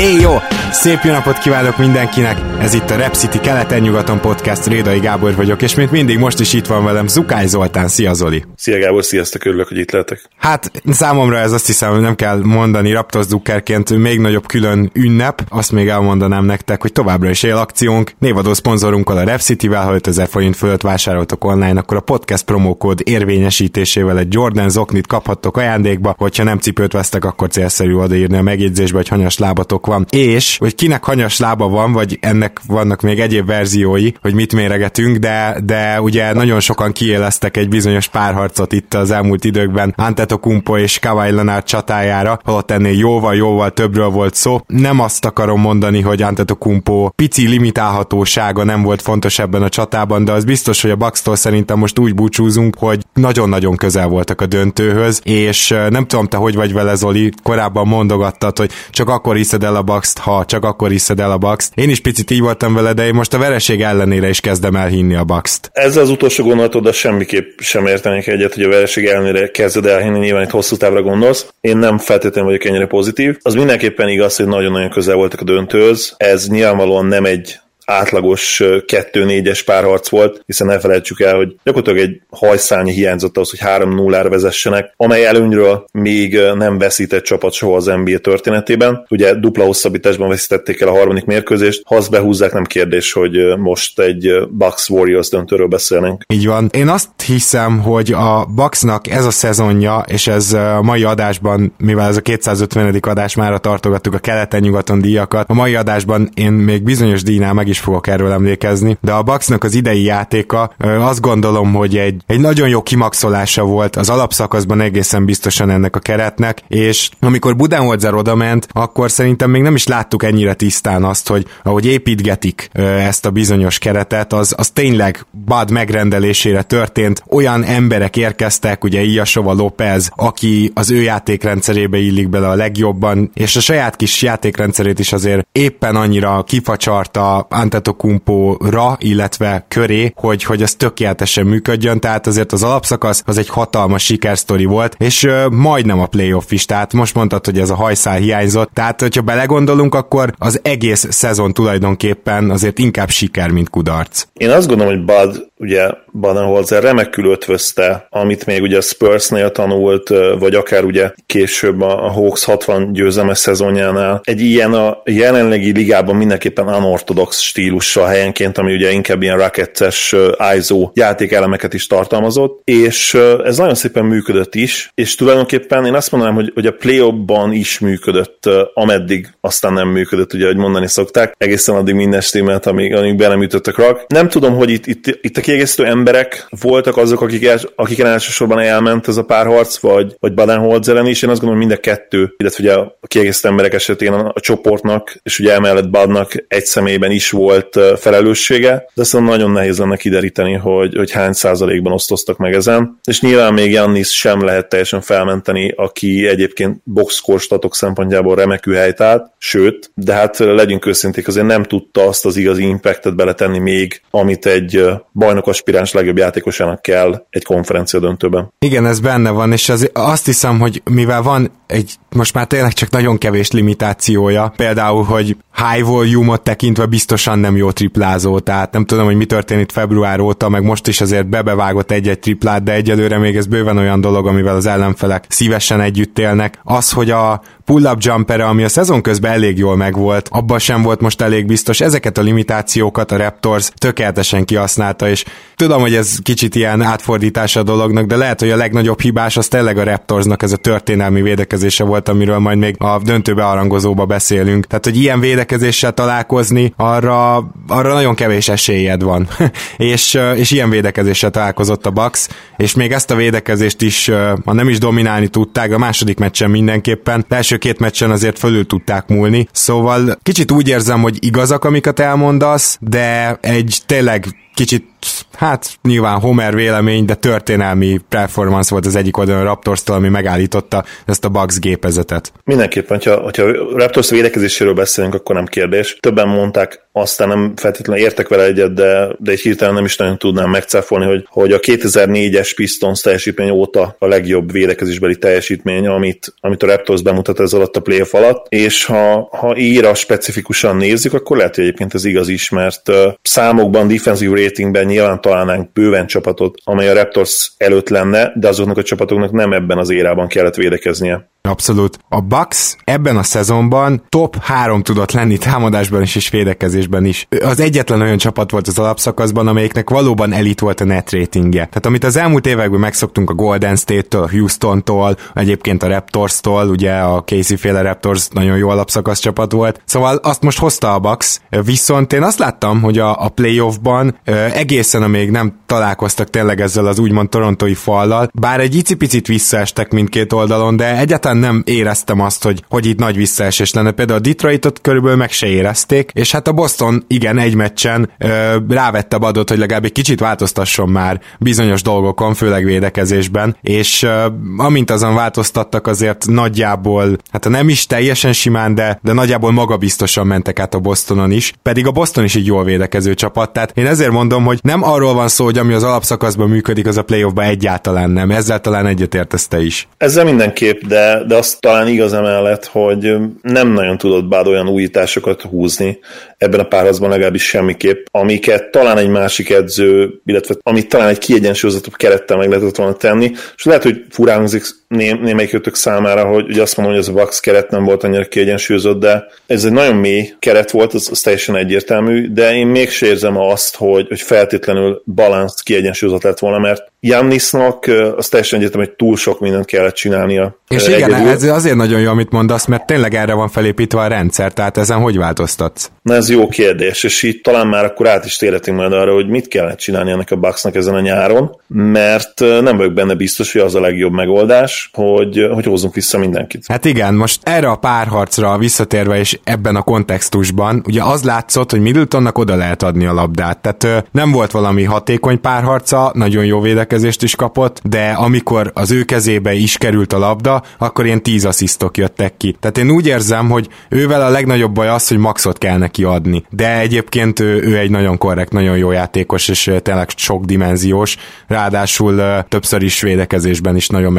Éj jó! Szép jó napot kívánok mindenkinek! Ez itt a Rep City keleten-nyugaton podcast, Rédai Gábor vagyok, és mint mindig most is itt van velem Zukály Zoltán. Szia Zoli! Szia Gábor, sziasztok, örülök, hogy itt lehetek. Hát számomra ez azt hiszem, hogy nem kell mondani Raptors Zuckerként még nagyobb külön ünnep, azt még elmondanám nektek, hogy továbbra is él akciónk. Névadó szponzorunkkal a Rep City-vel, ha 5000 forint fölött vásároltok online, akkor a podcast promókód érvényesítésével egy Jordan zoknit kaphattok ajándékba, hogyha nem cipőt vesztek, akkor célszerű odaírni a megjegyzésbe, hogy hanyas lábatok van. És, hogy kinek hanyas lába van, vagy ennek vannak még egyéb verziói, hogy mit méregetünk, de, de ugye nagyon sokan kiéleztek egy bizonyos párharcot itt az elmúlt időkben Antetokumpo és Kawhi Leonard csatájára, holott ennél jóval-jóval többről volt szó. Nem azt akarom mondani, hogy Antetokumpo pici limitálhatósága nem volt fontos ebben a csatában, de az biztos, hogy a Bucks-tól szerintem most úgy búcsúzunk, hogy nagyon-nagyon közel voltak a döntőhöz, és nem tudom, te hogy vagy vele, Zoli, korábban mondogattad, hogy csak akkor hiszed el a bucks ha csak akkor hiszed el a bucks Én is picit így voltam vele, de én most a vereség ellenére is kezdem el hinni a bucks -t. Ez az utolsó gondolatod, de semmiképp sem értenék egyet, hogy a vereség ellenére kezded el hinni, nyilván itt hosszú távra gondolsz. Én nem feltétlenül vagyok ennyire pozitív. Az mindenképpen igaz, hogy nagyon-nagyon közel voltak a döntőhöz. Ez nyilvánvalóan nem egy átlagos 2-4-es párharc volt, hiszen ne felejtsük el, hogy gyakorlatilag egy hajszálnyi hiányzott ahhoz, hogy 3-0-ra vezessenek, amely előnyről még nem veszített csapat soha az NBA történetében. Ugye dupla hosszabbításban veszítették el a harmadik mérkőzést, ha azt behúzzák, nem kérdés, hogy most egy Bucks Warriors döntőről beszélnénk. Így van. Én azt hiszem, hogy a Bucksnak ez a szezonja, és ez a mai adásban, mivel ez a 250. adás már tartogattuk a keleten-nyugaton díjakat, a mai adásban én még bizonyos díjnál meg is fogok erről emlékezni, de a Bucksnak az idei játéka azt gondolom, hogy egy, egy nagyon jó kimaxolása volt az alapszakaszban egészen biztosan ennek a keretnek, és amikor Budenholzer oda ment, akkor szerintem még nem is láttuk ennyire tisztán azt, hogy ahogy építgetik ezt a bizonyos keretet, az, az tényleg Bud megrendelésére történt, olyan emberek érkeztek, ugye Iasova López, aki az ő játékrendszerébe illik bele a legjobban, és a saját kis játékrendszerét is azért éppen annyira kifacsarta Antetokumpo-ra, illetve köré, hogy, hogy ez tökéletesen működjön, tehát azért az alapszakasz az egy hatalmas sikersztori volt, és ö, majdnem a playoff is, tehát most mondtad, hogy ez a hajszál hiányzott, tehát hogyha belegondolunk, akkor az egész szezon tulajdonképpen azért inkább siker, mint kudarc. Én azt gondolom, hogy Bud, ugye Badenholzer remekül ötvözte, amit még ugye a Spursnél tanult, vagy akár ugye később a Hawks 60 győzelmes szezonjánál. Egy ilyen a jelenlegi ligában mindenképpen unorthodox stílussal helyenként, ami ugye inkább ilyen rakettes ISO játékelemeket is tartalmazott, és ez nagyon szépen működött is, és tulajdonképpen én azt mondanám, hogy, hogy a play ban is működött, ameddig aztán nem működött, ugye, hogy mondani szokták, egészen addig minden stimmelt, amíg, amíg be nem ütöttek rak. Nem tudom, hogy itt, itt, itt a kiegészítő emberek voltak azok, akik el, akiken elsősorban elment ez a párharc, vagy, vagy Baden-Holzeren is. Én azt gondolom, mind a kettő, illetve ugye a kiegészítő emberek esetén a, a csoportnak, és ugye emellett Badnak egy személyben is volt felelőssége, de azt nagyon nehéz lenne kideríteni, hogy, hogy hány százalékban osztoztak meg ezen. És nyilván még Jannis sem lehet teljesen felmenteni, aki egyébként boxkorstatok szempontjából remekű helyt állt, sőt, de hát legyünk őszinték, azért nem tudta azt az igazi impactet beletenni még, amit egy bajnok aspiráns legjobb játékosának kell egy konferencia döntőben. Igen, ez benne van, és az, azt hiszem, hogy mivel van egy most már tényleg csak nagyon kevés limitációja, például, hogy high volume-ot tekintve biztosan nem jó triplázó, tehát nem tudom, hogy mi történt február óta, meg most is azért bebevágott egy-egy triplát, de egyelőre még ez bőven olyan dolog, amivel az ellenfelek szívesen együtt élnek. Az, hogy a pull-up jumpere, ami a szezon közben elég jól megvolt, abban sem volt most elég biztos. Ezeket a limitációkat a Raptors tökéletesen kihasználta, és tudom, hogy ez kicsit ilyen átfordítása a dolognak, de lehet, hogy a legnagyobb hibás az tényleg a Raptorsnak ez a történelmi védekezése volt volt, amiről majd még a döntőbe arangozóba beszélünk. Tehát, hogy ilyen védekezéssel találkozni, arra, arra nagyon kevés esélyed van. és, és ilyen védekezéssel találkozott a Bucks, és még ezt a védekezést is, ha nem is dominálni tudták, a második meccsen mindenképpen, de első két meccsen azért fölül tudták múlni. Szóval kicsit úgy érzem, hogy igazak, amiket elmondasz, de egy tényleg kicsit, hát nyilván Homer vélemény, de történelmi performance volt az egyik oldalon a Raptors-tól, ami megállította ezt a Bucks gépezetet. Mindenképpen, hogyha, hogyha Raptors védekezéséről beszélünk, akkor nem kérdés. Többen mondták, aztán nem feltétlenül értek vele egyet, de, de egy hirtelen nem is nagyon tudnám megcáfolni, hogy, hogy a 2004-es Pistons teljesítmény óta a legjobb védekezésbeli teljesítmény, amit, amit a Raptors bemutat ez alatt a playoff alatt, és ha, ha íra specifikusan nézzük, akkor lehet, hogy egyébként ez igaz is, mert uh, számokban, defensive ratingben nyilván találnánk bőven csapatot, amely a Raptors előtt lenne, de azoknak a csapatoknak nem ebben az érában kellett védekeznie. Abszolút. A Bucks ebben a szezonban top 3 tudott lenni támadásban is és védekezésben is. Az egyetlen olyan csapat volt az alapszakaszban, amelyiknek valóban elit volt a net ratingje. Tehát amit az elmúlt években megszoktunk a Golden State-től, Houston-tól, egyébként a Raptors-tól, ugye a Casey féle Raptors nagyon jó alapszakasz csapat volt. Szóval azt most hozta a Bucks, viszont én azt láttam, hogy a, a playoffban egészen amíg nem találkoztak tényleg ezzel az úgymond torontói fallal, bár egy icipicit visszaestek mindkét oldalon, de egyáltalán nem éreztem azt, hogy, hogy itt nagy visszaesés lenne. Például a Detroitot körülbelül meg se érezték, és hát a Boston igen, egy meccsen ö, rávette badot, hogy legalább egy kicsit változtasson már bizonyos dolgokon, főleg védekezésben, és ö, amint azon változtattak, azért nagyjából, hát nem is teljesen simán, de, de nagyjából magabiztosan mentek át a Bostonon is, pedig a Boston is egy jól védekező csapat, tehát én ezért mondom, hogy nem arról van szó, hogy ami az alapszakaszban működik, az a playoffban egyáltalán nem. Ezzel talán egyetértezte is. Ezzel mindenképp, de de, azt talán igaz emellett, hogy nem nagyon tudott bár olyan újításokat húzni ebben a párharcban legalábbis semmiképp, amiket talán egy másik edző, illetve amit talán egy kiegyensúlyozottabb kerettel meg lehetett volna tenni, és lehet, hogy furán hangzik némelyikötök számára, hogy ugye azt mondom, hogy az a Vax keret nem volt annyira kiegyensúlyozott, de ez egy nagyon mély keret volt, az, az teljesen egyértelmű, de én mégse érzem azt, hogy, hogy feltétlenül balansz kiegyensúlyozott lett volna, mert Jannisnak az teljesen egyértelmű, hogy túl sok mindent kellett csinálnia. És igen, ez azért nagyon jó, amit mondasz, mert tényleg erre van felépítve a rendszer, tehát ezen hogy változtatsz? Na ez jó kérdés, és itt talán már akkor át is térhetünk majd arra, hogy mit kellett csinálni ennek a Bucksnak ezen a nyáron, mert nem vagyok benne biztos, hogy az a legjobb megoldás, hogy, hogy hozzunk vissza mindenkit. Hát igen, most erre a párharcra visszatérve és ebben a kontextusban, ugye az látszott, hogy Middletonnak oda lehet adni a labdát, tehát nem volt valami hatékony párharca, nagyon jó védekezést is kapott, de amikor az ő kezébe is került a labda, akkor ilyen tíz asszisztok jöttek ki. Tehát én úgy érzem, hogy ővel a legnagyobb baj az, hogy maxot kell neki adni. De egyébként ő, ő egy nagyon korrekt, nagyon jó játékos, és tényleg sok dimenziós, ráadásul többször is védekezésben is nagyon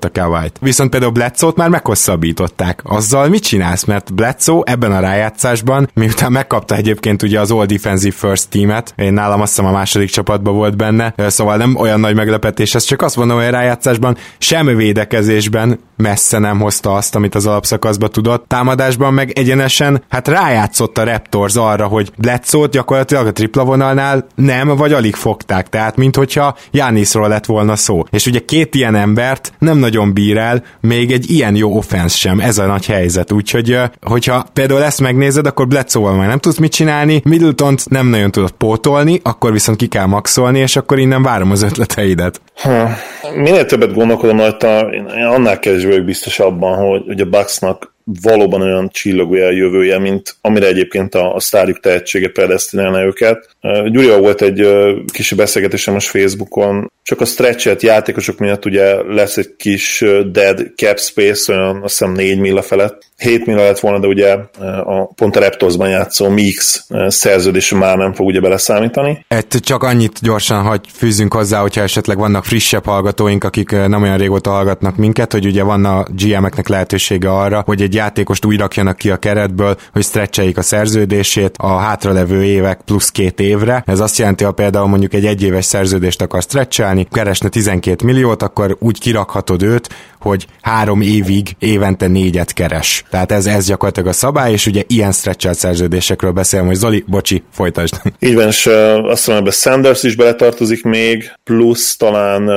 megizasztotta Kawait. Viszont például Bledsoe-t már meghosszabbították. Azzal mit csinálsz? Mert Bledsoe ebben a rájátszásban, miután megkapta egyébként ugye az All Defensive First teamet, én nálam azt hiszem a második csapatban volt benne, szóval nem olyan nagy meglepetés, ez csak azt mondom, hogy a rájátszásban sem védekezésben messze nem hozta azt, amit az alapszakaszban tudott. Támadásban meg egyenesen, hát rájátszott a Raptors arra, hogy Bledsoe-t gyakorlatilag a tripla vonalnál nem, vagy alig fogták. Tehát, minthogyha Jániszról lett volna szó. És ugye két ilyen embert nem nagyon bír el, még egy ilyen jó offense sem. Ez a nagy helyzet. Úgyhogy, hogyha például ezt megnézed, akkor Bledsoe-val már nem tudsz mit csinálni, middleton nem nagyon tudod pótolni, akkor viszont ki kell maxolni, és akkor innen várom az ötleteidet. Ha, minél többet gondolkodom rajta, én annál kevésbé vagyok biztos abban, hogy, hogy a Bucksnak valóban olyan csillogója a jövője, mint amire egyébként a, a sztárjuk tehetsége predestinálna őket. Gyurival volt egy kis beszélgetésem most Facebookon, csak a stretchet játékosok miatt ugye lesz egy kis dead cap space, olyan azt hiszem 4 milla felett. 7 milla lett volna, de ugye a, pont a Raptorsban játszó Mix szerződés már nem fog ugye beleszámítani. Ett csak annyit gyorsan, hogy fűzünk hozzá, hogyha esetleg vannak frissebb hallgatóink, akik nem olyan régóta hallgatnak minket, hogy ugye van a GM-eknek lehetősége arra, hogy egy játékost úgy rakjanak ki a keretből, hogy stretcheljék a szerződését a hátralevő évek plusz két évre. Ez azt jelenti, ha például mondjuk egy egyéves szerződést akar stretchelni, keresne 12 milliót, akkor úgy kirakhatod őt, hogy három évig évente négyet keres. Tehát ez, ez gyakorlatilag a szabály, és ugye ilyen stretchelt szerződésekről beszélünk, hogy Zoli, bocsi, folytasd. Így van, és azt mondom, hogy Sanders is beletartozik még, plusz talán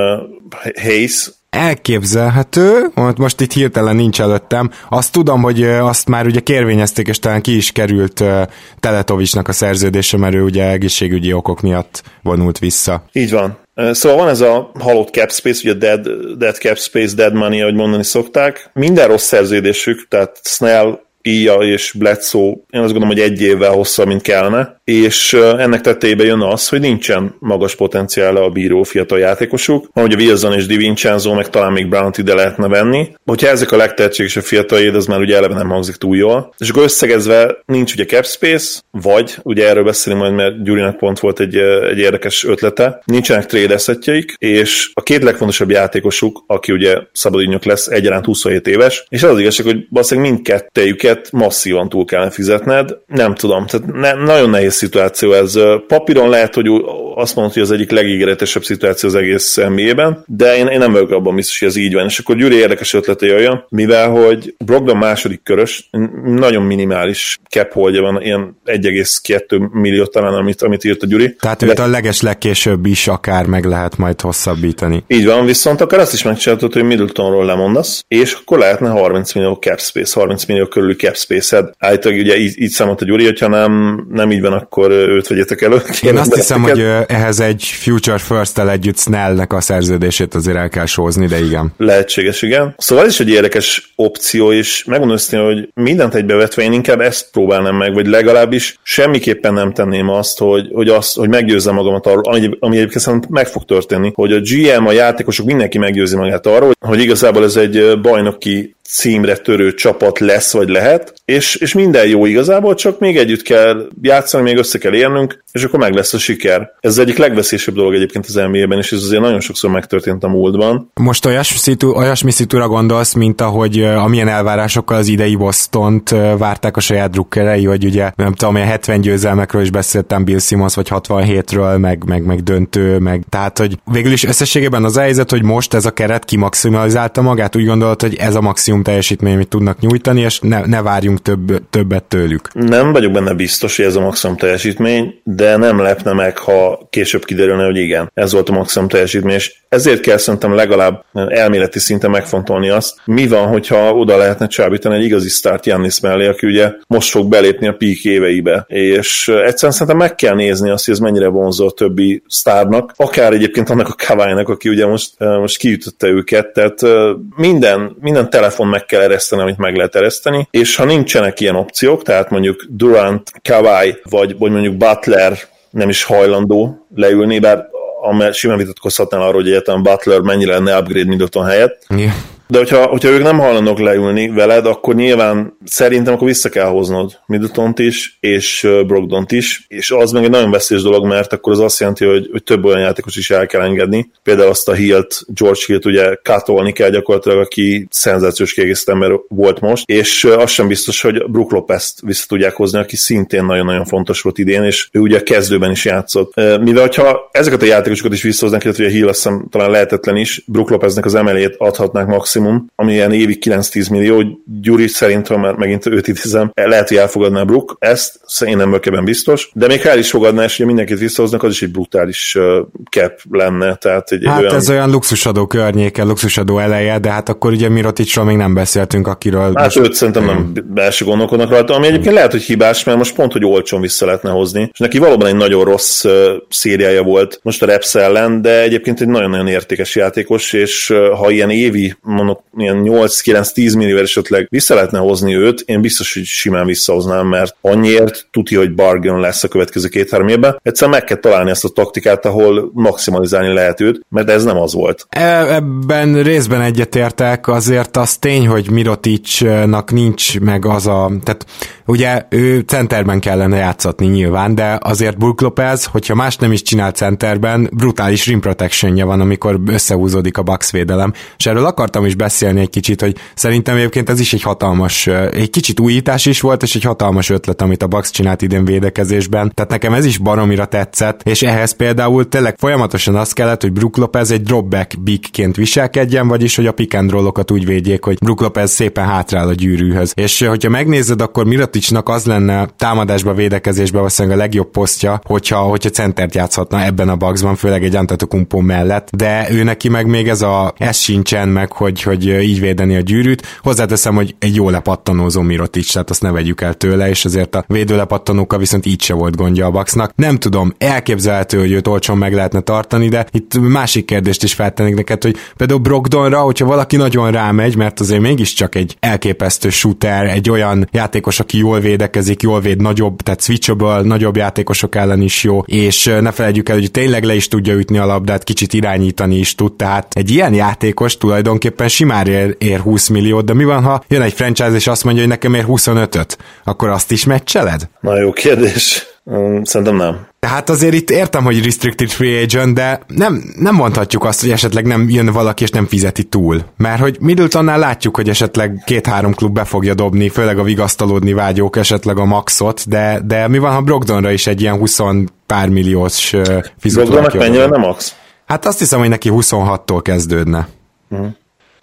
Hayes, Elképzelhető, most itt hirtelen nincs előttem. Azt tudom, hogy azt már ugye kérvényezték, és talán ki is került Teletovicsnak a szerződése, mert ő ugye egészségügyi okok miatt vonult vissza. Így van. Szóval van ez a halott cap space, ugye dead, dead cap space, dead money, ahogy mondani szokták. Minden rossz szerződésük, tehát Snell, Ia és Bledsoe, én azt gondolom, hogy egy évvel hosszabb, mint kellene, és ennek tettében jön az, hogy nincsen magas potenciál a bíró fiatal játékosuk, ahogy a Wilson és DiVincenzo, meg talán még Brown ide lehetne venni. Hogyha ezek a legtehetségesebb fiataljéd, az már ugye eleve nem hangzik túl jól. És akkor összegezve nincs ugye cap space, vagy, ugye erről beszélünk majd, mert Gyurinak pont volt egy, egy érdekes ötlete, nincsenek trade és a két legfontosabb játékosuk, aki ugye szabadügynök lesz, egyaránt 27 éves, és az igazság, hogy valószínűleg mindkettőjüket masszívan túl kellene fizetned, nem tudom, tehát ne, nagyon nehéz szituáció ez. Papíron lehet, hogy azt mondod, hogy az egyik legígéretesebb szituáció az egész nba de én, én nem vagyok abban biztos, hogy ez így van. És akkor Gyuri érdekes ötlete jöjjön, mivel hogy Brogdon második körös, nagyon minimális cap holdja van, ilyen 1,2 millió talán, amit, amit írt a Gyuri. Tehát őt a leges legkésőbb is akár meg lehet majd hosszabbítani. Így van, viszont akkor azt is megcsináltad, hogy Middletonról lemondasz, és akkor lehetne 30 millió cap space, 30 millió körüli cap space-ed. Állítólag ugye így, így számolt a Gyuri, hogyha nem, nem így van, akkor őt vegyetek elő. Én azt hiszem, hogy ehhez egy Future First-tel együtt Snellnek a szerződését azért el kell sózni, de igen. Lehetséges, igen. Szóval ez is egy érdekes opció, és megmondom hogy mindent egybevetve én inkább ezt próbálnám meg, vagy legalábbis semmiképpen nem tenném azt, hogy, hogy, azt, hogy meggyőzzem magamat arról, ami, ami egyébként szerintem meg fog történni, hogy a GM, a játékosok, mindenki meggyőzi magát arról, hogy igazából ez egy bajnoki címre törő csapat lesz, vagy lehet, és, és minden jó igazából, csak még együtt kell játszani, még össze kell érnünk, és akkor meg lesz a siker. Ez az egyik legveszélyesebb dolog egyébként az NBA-ben, és ez azért nagyon sokszor megtörtént a múltban. Most olyasmi, szitu, olyasmi szitúra gondolsz, mint ahogy amilyen elvárásokkal az idei boston várták a saját drukkerei, hogy ugye nem tudom, a 70 győzelmekről is beszéltem Bill Simmons, vagy 67-ről, meg, meg, meg döntő, meg tehát, hogy végül is összességében az a helyzet, hogy most ez a keret kimaximalizálta magát, úgy gondolod, hogy ez a maximum maximum teljesítmény, amit tudnak nyújtani, és ne, ne várjunk több, többet tőlük. Nem vagyok benne biztos, hogy ez a maximum teljesítmény, de nem lepne meg, ha később kiderülne, hogy igen, ez volt a maximum teljesítmény, és ezért kell szerintem legalább elméleti szinten megfontolni azt, mi van, hogyha oda lehetne csábítani egy igazi start Jannis mellé, aki ugye most fog belépni a peak éveibe, és egyszerűen szerintem meg kell nézni azt, hogy ez mennyire vonzó a többi sztárnak, akár egyébként annak a kaválynak, aki ugye most, most kiütötte őket, tehát minden, minden telefon meg kell ereszteni, amit meg lehet ereszteni, és ha nincsenek ilyen opciók, tehát mondjuk Durant, Kawai, vagy, vagy mondjuk Butler nem is hajlandó leülni, bár simán vitatkozhatnál arról, hogy egyetem Butler mennyire lenne upgrade Middleton helyett. Yeah. De hogyha, hogyha ők nem hajlandók leülni veled, akkor nyilván szerintem akkor vissza kell hoznod middleton is, és brogdon is, és az meg egy nagyon veszélyes dolog, mert akkor az azt jelenti, hogy, hogy több olyan játékos is el kell engedni. Például azt a Hilt, George Hilt ugye kátolni kell gyakorlatilag, aki szenzációs ember volt most, és az sem biztos, hogy Brook Lopez-t vissza tudják hozni, aki szintén nagyon-nagyon fontos volt idén, és ő ugye a kezdőben is játszott. Mivel hogyha ezeket a játékosokat is visszahoznak, illetve a Hill azt hiszem talán lehetetlen is, Brook Lopeznek az emelét adhatnák maximum maximum, ami ilyen évi 9-10 millió, Gyuri szerintem már megint őt idézem, lehet, hogy elfogadná Brook, ezt én nem vagyok biztos, de még el is fogadná, és hogy mindenkit visszahoznak, az is egy brutális cap lenne. Tehát egy, hát olyan... ez olyan luxusadó környéke, luxusadó eleje, de hát akkor ugye Miroticsról még nem beszéltünk, akiről... Hát most... őt szerintem nem belső gondolkodnak rajta, ami egyébként lehet, hogy hibás, mert most pont, hogy olcsón vissza lehetne hozni, és neki valóban egy nagyon rossz szériája volt most a Reps ellen, de egyébként egy nagyon-nagyon értékes játékos, és ha ilyen évi, mondom, mondok, ilyen 8-9-10 millióért esetleg vissza lehetne hozni őt, én biztos, hogy simán visszahoznám, mert annyiért tudja, hogy bargain lesz a következő két-három évben. Egyszerűen meg kell találni ezt a taktikát, ahol maximalizálni lehet őt, mert ez nem az volt. E- ebben részben egyetértek, azért az tény, hogy Miroticsnak nincs meg az a, tehát ugye ő centerben kellene játszatni nyilván, de azért Brook Lopez, hogyha más nem is csinál centerben, brutális rim protectionja van, amikor összehúzódik a Bucks védelem, és erről akartam is beszélni egy kicsit, hogy szerintem egyébként ez is egy hatalmas, egy kicsit újítás is volt, és egy hatalmas ötlet, amit a Bucks csinált idén védekezésben. Tehát nekem ez is baromira tetszett, és ehhez például tényleg folyamatosan az kellett, hogy Brook Lopez egy dropback bigként viselkedjen, vagyis hogy a pick and rollokat úgy védjék, hogy Brook Lopez szépen hátrál a gyűrűhöz. És hogyha megnézed, akkor Miraticsnak az lenne támadásba, védekezésbe valószínűleg a legjobb posztja, hogyha, hogyha centert játszhatna ebben a Bucksban, főleg egy Antetokumpo mellett, de ő neki meg még ez a ez sincsen meg, hogy, hogy így védeni a gyűrűt. Hozzáteszem, hogy egy jó lepattanózó Mirotic, tehát azt ne vegyük el tőle, és azért a védőlepattanókkal viszont így se volt gondja a Bucksnak. Nem tudom, elképzelhető, hogy őt olcsón meg lehetne tartani, de itt másik kérdést is feltennék neked, hogy például Brogdonra, hogyha valaki nagyon rámegy, mert azért mégiscsak egy elképesztő shooter, egy olyan játékos, aki jól védekezik, jól véd nagyobb, tehát switchable, nagyobb játékosok ellen is jó, és ne felejtjük el, hogy tényleg le is tudja ütni a labdát, kicsit irányítani is tud, tehát egy ilyen játékos tulajdonképpen simán ér, ér 20 milliót, de mi van, ha jön egy franchise és azt mondja, hogy nekem ér 25-öt, akkor azt is meccseled? Na jó kérdés. Szerintem nem. Tehát azért itt értem, hogy restricted free agent, de nem, nem mondhatjuk azt, hogy esetleg nem jön valaki és nem fizeti túl. Mert hogy Middletonnál látjuk, hogy esetleg két-három klub be fogja dobni, főleg a vigasztalódni vágyók esetleg a maxot, de, de mi van, ha Brogdonra is egy ilyen 20 pár milliós fizető? Brogdonnak mennyire nem max? Hát azt hiszem, hogy neki 26-tól kezdődne. Uh-huh.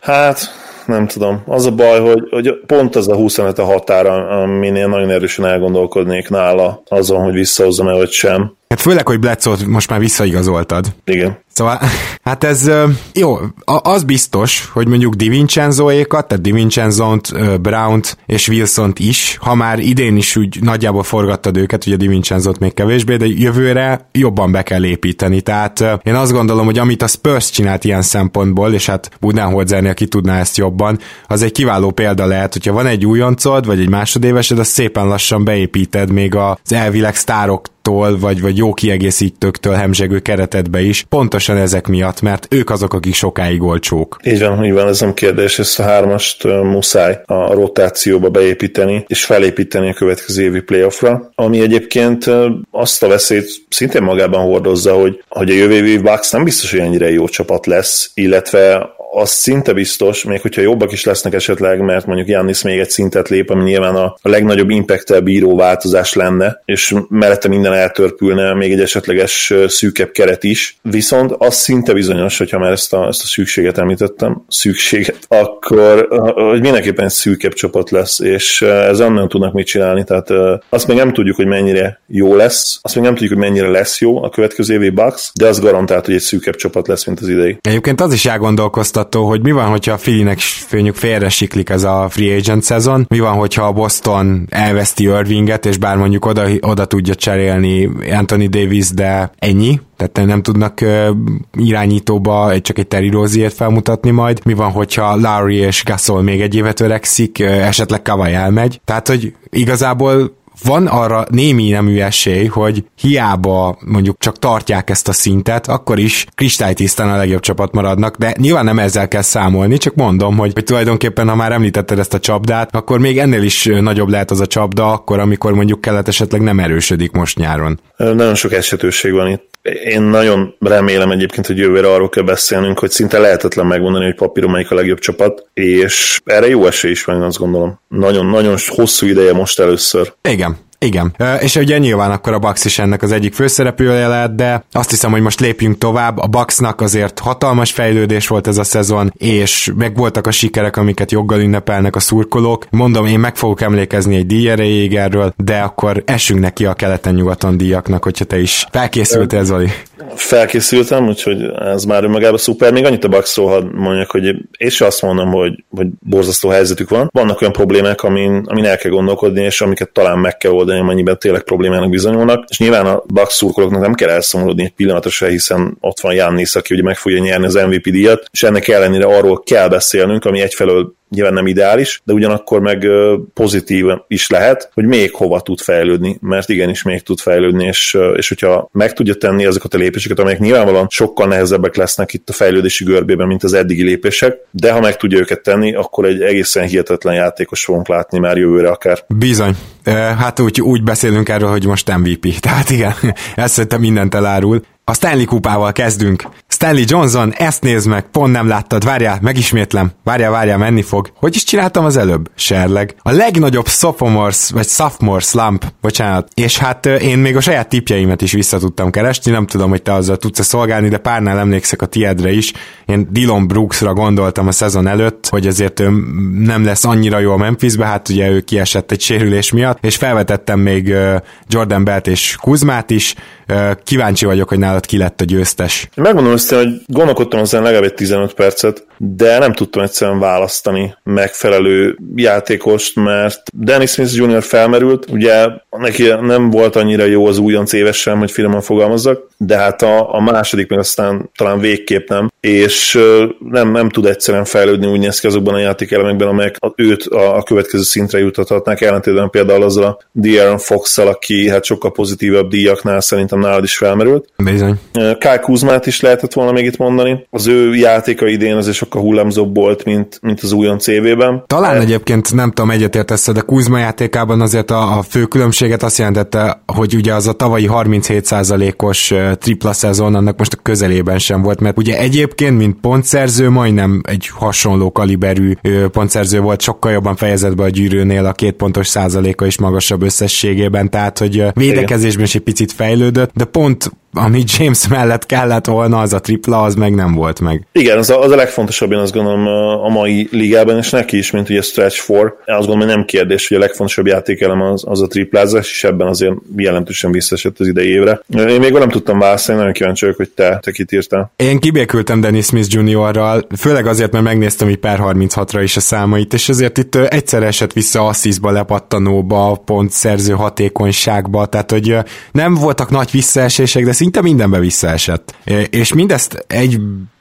Hát, nem tudom. Az a baj, hogy, hogy pont az a 25 a határa, amin én nagyon erősen elgondolkodnék nála azon, hogy visszahozzam-e vagy sem. Hát főleg, hogy Bledsoe most már visszaigazoltad. Igen. Szóval, hát ez jó, az biztos, hogy mondjuk DiVincenzo-ékat, tehát DiVincenzo-t, Brown-t és Wilson-t is, ha már idén is úgy nagyjából forgattad őket, ugye DiVincenzo-t még kevésbé, de jövőre jobban be kell építeni. Tehát én azt gondolom, hogy amit a Spurs csinált ilyen szempontból, és hát Budenholzernél ki tudná ezt jobban, az egy kiváló példa lehet, hogyha van egy újoncod, vagy egy másodévesed, azt szépen lassan beépíted még az elvileg sztárok vagy, vagy jó kiegészítőktől hemzsegő keretedbe is, pontosan ezek miatt, mert ők azok, akik sokáig olcsók. Így van, így van, ez nem kérdés, ezt a hármast muszáj a rotációba beépíteni, és felépíteni a következő évi playoffra, ami egyébként azt a veszélyt szintén magában hordozza, hogy, hogy a jövő évi Bucks nem biztos, hogy ennyire jó csapat lesz, illetve az szinte biztos, még hogyha jobbak is lesznek esetleg, mert mondjuk Jannis még egy szintet lép, ami nyilván a, a legnagyobb impact bíró változás lenne, és mellette minden eltörpülne, még egy esetleges szűkebb keret is. Viszont az szinte bizonyos, hogyha már ezt a, ezt a szükséget említettem, szükséget, akkor hogy mindenképpen egy szűkebb csapat lesz, és ez nem tudnak mit csinálni, tehát azt még nem tudjuk, hogy mennyire jó lesz, azt még nem tudjuk, hogy mennyire lesz jó a következő évi Bucks, de az garantált, hogy egy szűkebb csapat lesz, mint az idei. Egyébként az is elgondolkoztat biztató, hogy mi van, hogyha a Filinek főnyük félre siklik ez a free agent szezon, mi van, hogyha a Boston elveszti Irvinget, és bár mondjuk oda, oda tudja cserélni Anthony Davis, de ennyi, tehát nem tudnak uh, irányítóba csak egy Terry Rozier felmutatni majd. Mi van, hogyha Lowry és Gasol még egy évet öregszik, uh, esetleg Kawai elmegy. Tehát, hogy igazából van arra némi nemű esély, hogy hiába mondjuk csak tartják ezt a szintet, akkor is kristálytisztán a legjobb csapat maradnak, de nyilván nem ezzel kell számolni, csak mondom, hogy, hogy tulajdonképpen, ha már említetted ezt a csapdát, akkor még ennél is nagyobb lehet az a csapda, akkor, amikor mondjuk kelet esetleg nem erősödik most nyáron. Nagyon sok esetőség van itt. Én nagyon remélem egyébként, hogy jövőre arról kell beszélnünk, hogy szinte lehetetlen megmondani, hogy papíron melyik a legjobb csapat, és erre jó esély is van, azt gondolom. Nagyon-nagyon hosszú ideje most először. Igen, igen, és ugye nyilván akkor a Bucks is ennek az egyik főszereplője lehet, de azt hiszem, hogy most lépjünk tovább. A Bucksnak azért hatalmas fejlődés volt ez a szezon, és meg voltak a sikerek, amiket joggal ünnepelnek a szurkolók. Mondom, én meg fogok emlékezni egy díj erről, de akkor esünk neki a keleten-nyugaton díjaknak, hogyha te is felkészültél, Zoli. Felkészültem, úgyhogy ez már önmagában szuper. Még annyit a Bucksról hadd mondjak, hogy én se azt mondom, hogy, hogy borzasztó helyzetük van. Vannak olyan problémák, amin, amin el kell gondolkodni, és amiket talán meg kell oldani, amennyiben tényleg problémának bizonyulnak. És nyilván a Bucks szurkolóknak nem kell elszomorodni egy pillanatra hiszen ott van Jannis, aki ugye meg fogja nyerni az MVP díjat, és ennek ellenére arról kell beszélnünk, ami egyfelől nyilván nem ideális, de ugyanakkor meg pozitív is lehet, hogy még hova tud fejlődni, mert igenis még tud fejlődni, és, és hogyha meg tudja tenni azokat a lépéseket, amelyek nyilvánvalóan sokkal nehezebbek lesznek itt a fejlődési görbében, mint az eddigi lépések, de ha meg tudja őket tenni, akkor egy egészen hihetetlen játékos fogunk látni már jövőre akár. Bizony. Hát úgy, úgy beszélünk erről, hogy most MVP. Tehát igen, ezt szerintem mindent elárul. A Stanley kupával kezdünk. Stanley Johnson, ezt nézd meg, pont nem láttad, várjál, megismétlem, várjál, várjál, menni fog. Hogy is csináltam az előbb? Serleg. A legnagyobb sophomores, vagy sophomore slump, bocsánat. És hát én még a saját tipjeimet is vissza tudtam keresni, nem tudom, hogy te azzal tudsz szolgálni, de párnál emlékszek a tiedre is. Én Dylan Brooksra gondoltam a szezon előtt, hogy azért ő nem lesz annyira jó a Memphisbe, hát ugye ő kiesett egy sérülés miatt, és felvetettem még Jordan Belt és Kuzmát is, kíváncsi vagyok, hogy nálad ki lett a győztes. Megmondom azt, hogy gondolkodtam azon legalább egy 15 percet, de nem tudtam egyszerűen választani megfelelő játékost, mert Dennis Smith Jr. felmerült, ugye neki nem volt annyira jó az újonc évesen, hogy finoman fogalmazzak, de hát a, a második meg aztán talán végképp nem, és nem, nem tud egyszerűen fejlődni úgy néz ki azokban a játékelemekben, amelyek őt a, a következő szintre jutathatnák, ellentétben például azzal a De'Aaron fox aki hát sokkal pozitívabb díjaknál szerintem nálad is felmerült. Bizony. Kyle Kuzmát is lehetett volna még itt mondani. Az ő játéka idén azért sokkal hullámzóbb volt, mint, mint az újon CV-ben. Talán egyébként nem tudom, egyetértesz, de Kuzma játékában azért a, a fő különbséget azt jelentette, hogy ugye az a tavalyi 37%-os tripla szezon annak most a közelében sem volt, mert ugye egyébként, mint pontszerző, majdnem egy hasonló kaliberű pontszerző volt, sokkal jobban fejezett be a gyűrűnél a két pontos százaléka is magasabb összességében, tehát hogy védekezésben is egy picit fejlődött, de pont ami James mellett kellett volna, az a tripla, az meg nem volt meg. Igen, az a, az a legfontosabb, én azt gondolom a mai ligában, és neki is, mint ugye Stretch 4. Én azt gondolom, hogy nem kérdés, hogy a legfontosabb játékelem az, az a triplázás, és ebben azért jelentősen visszaesett az idei évre. Én még nem tudtam válaszolni, nagyon kíváncsi vagyok, hogy te, te kit írtál. Én kibékültem Dennis Smith Juniorral, főleg azért, mert megnéztem így per 36-ra is a számait, és azért itt egyszer esett vissza assziszba, lepattanóba, szerző hatékonyságba, tehát hogy nem voltak nagy visszaesések, de szinte mindenbe visszaesett. És mindezt egy,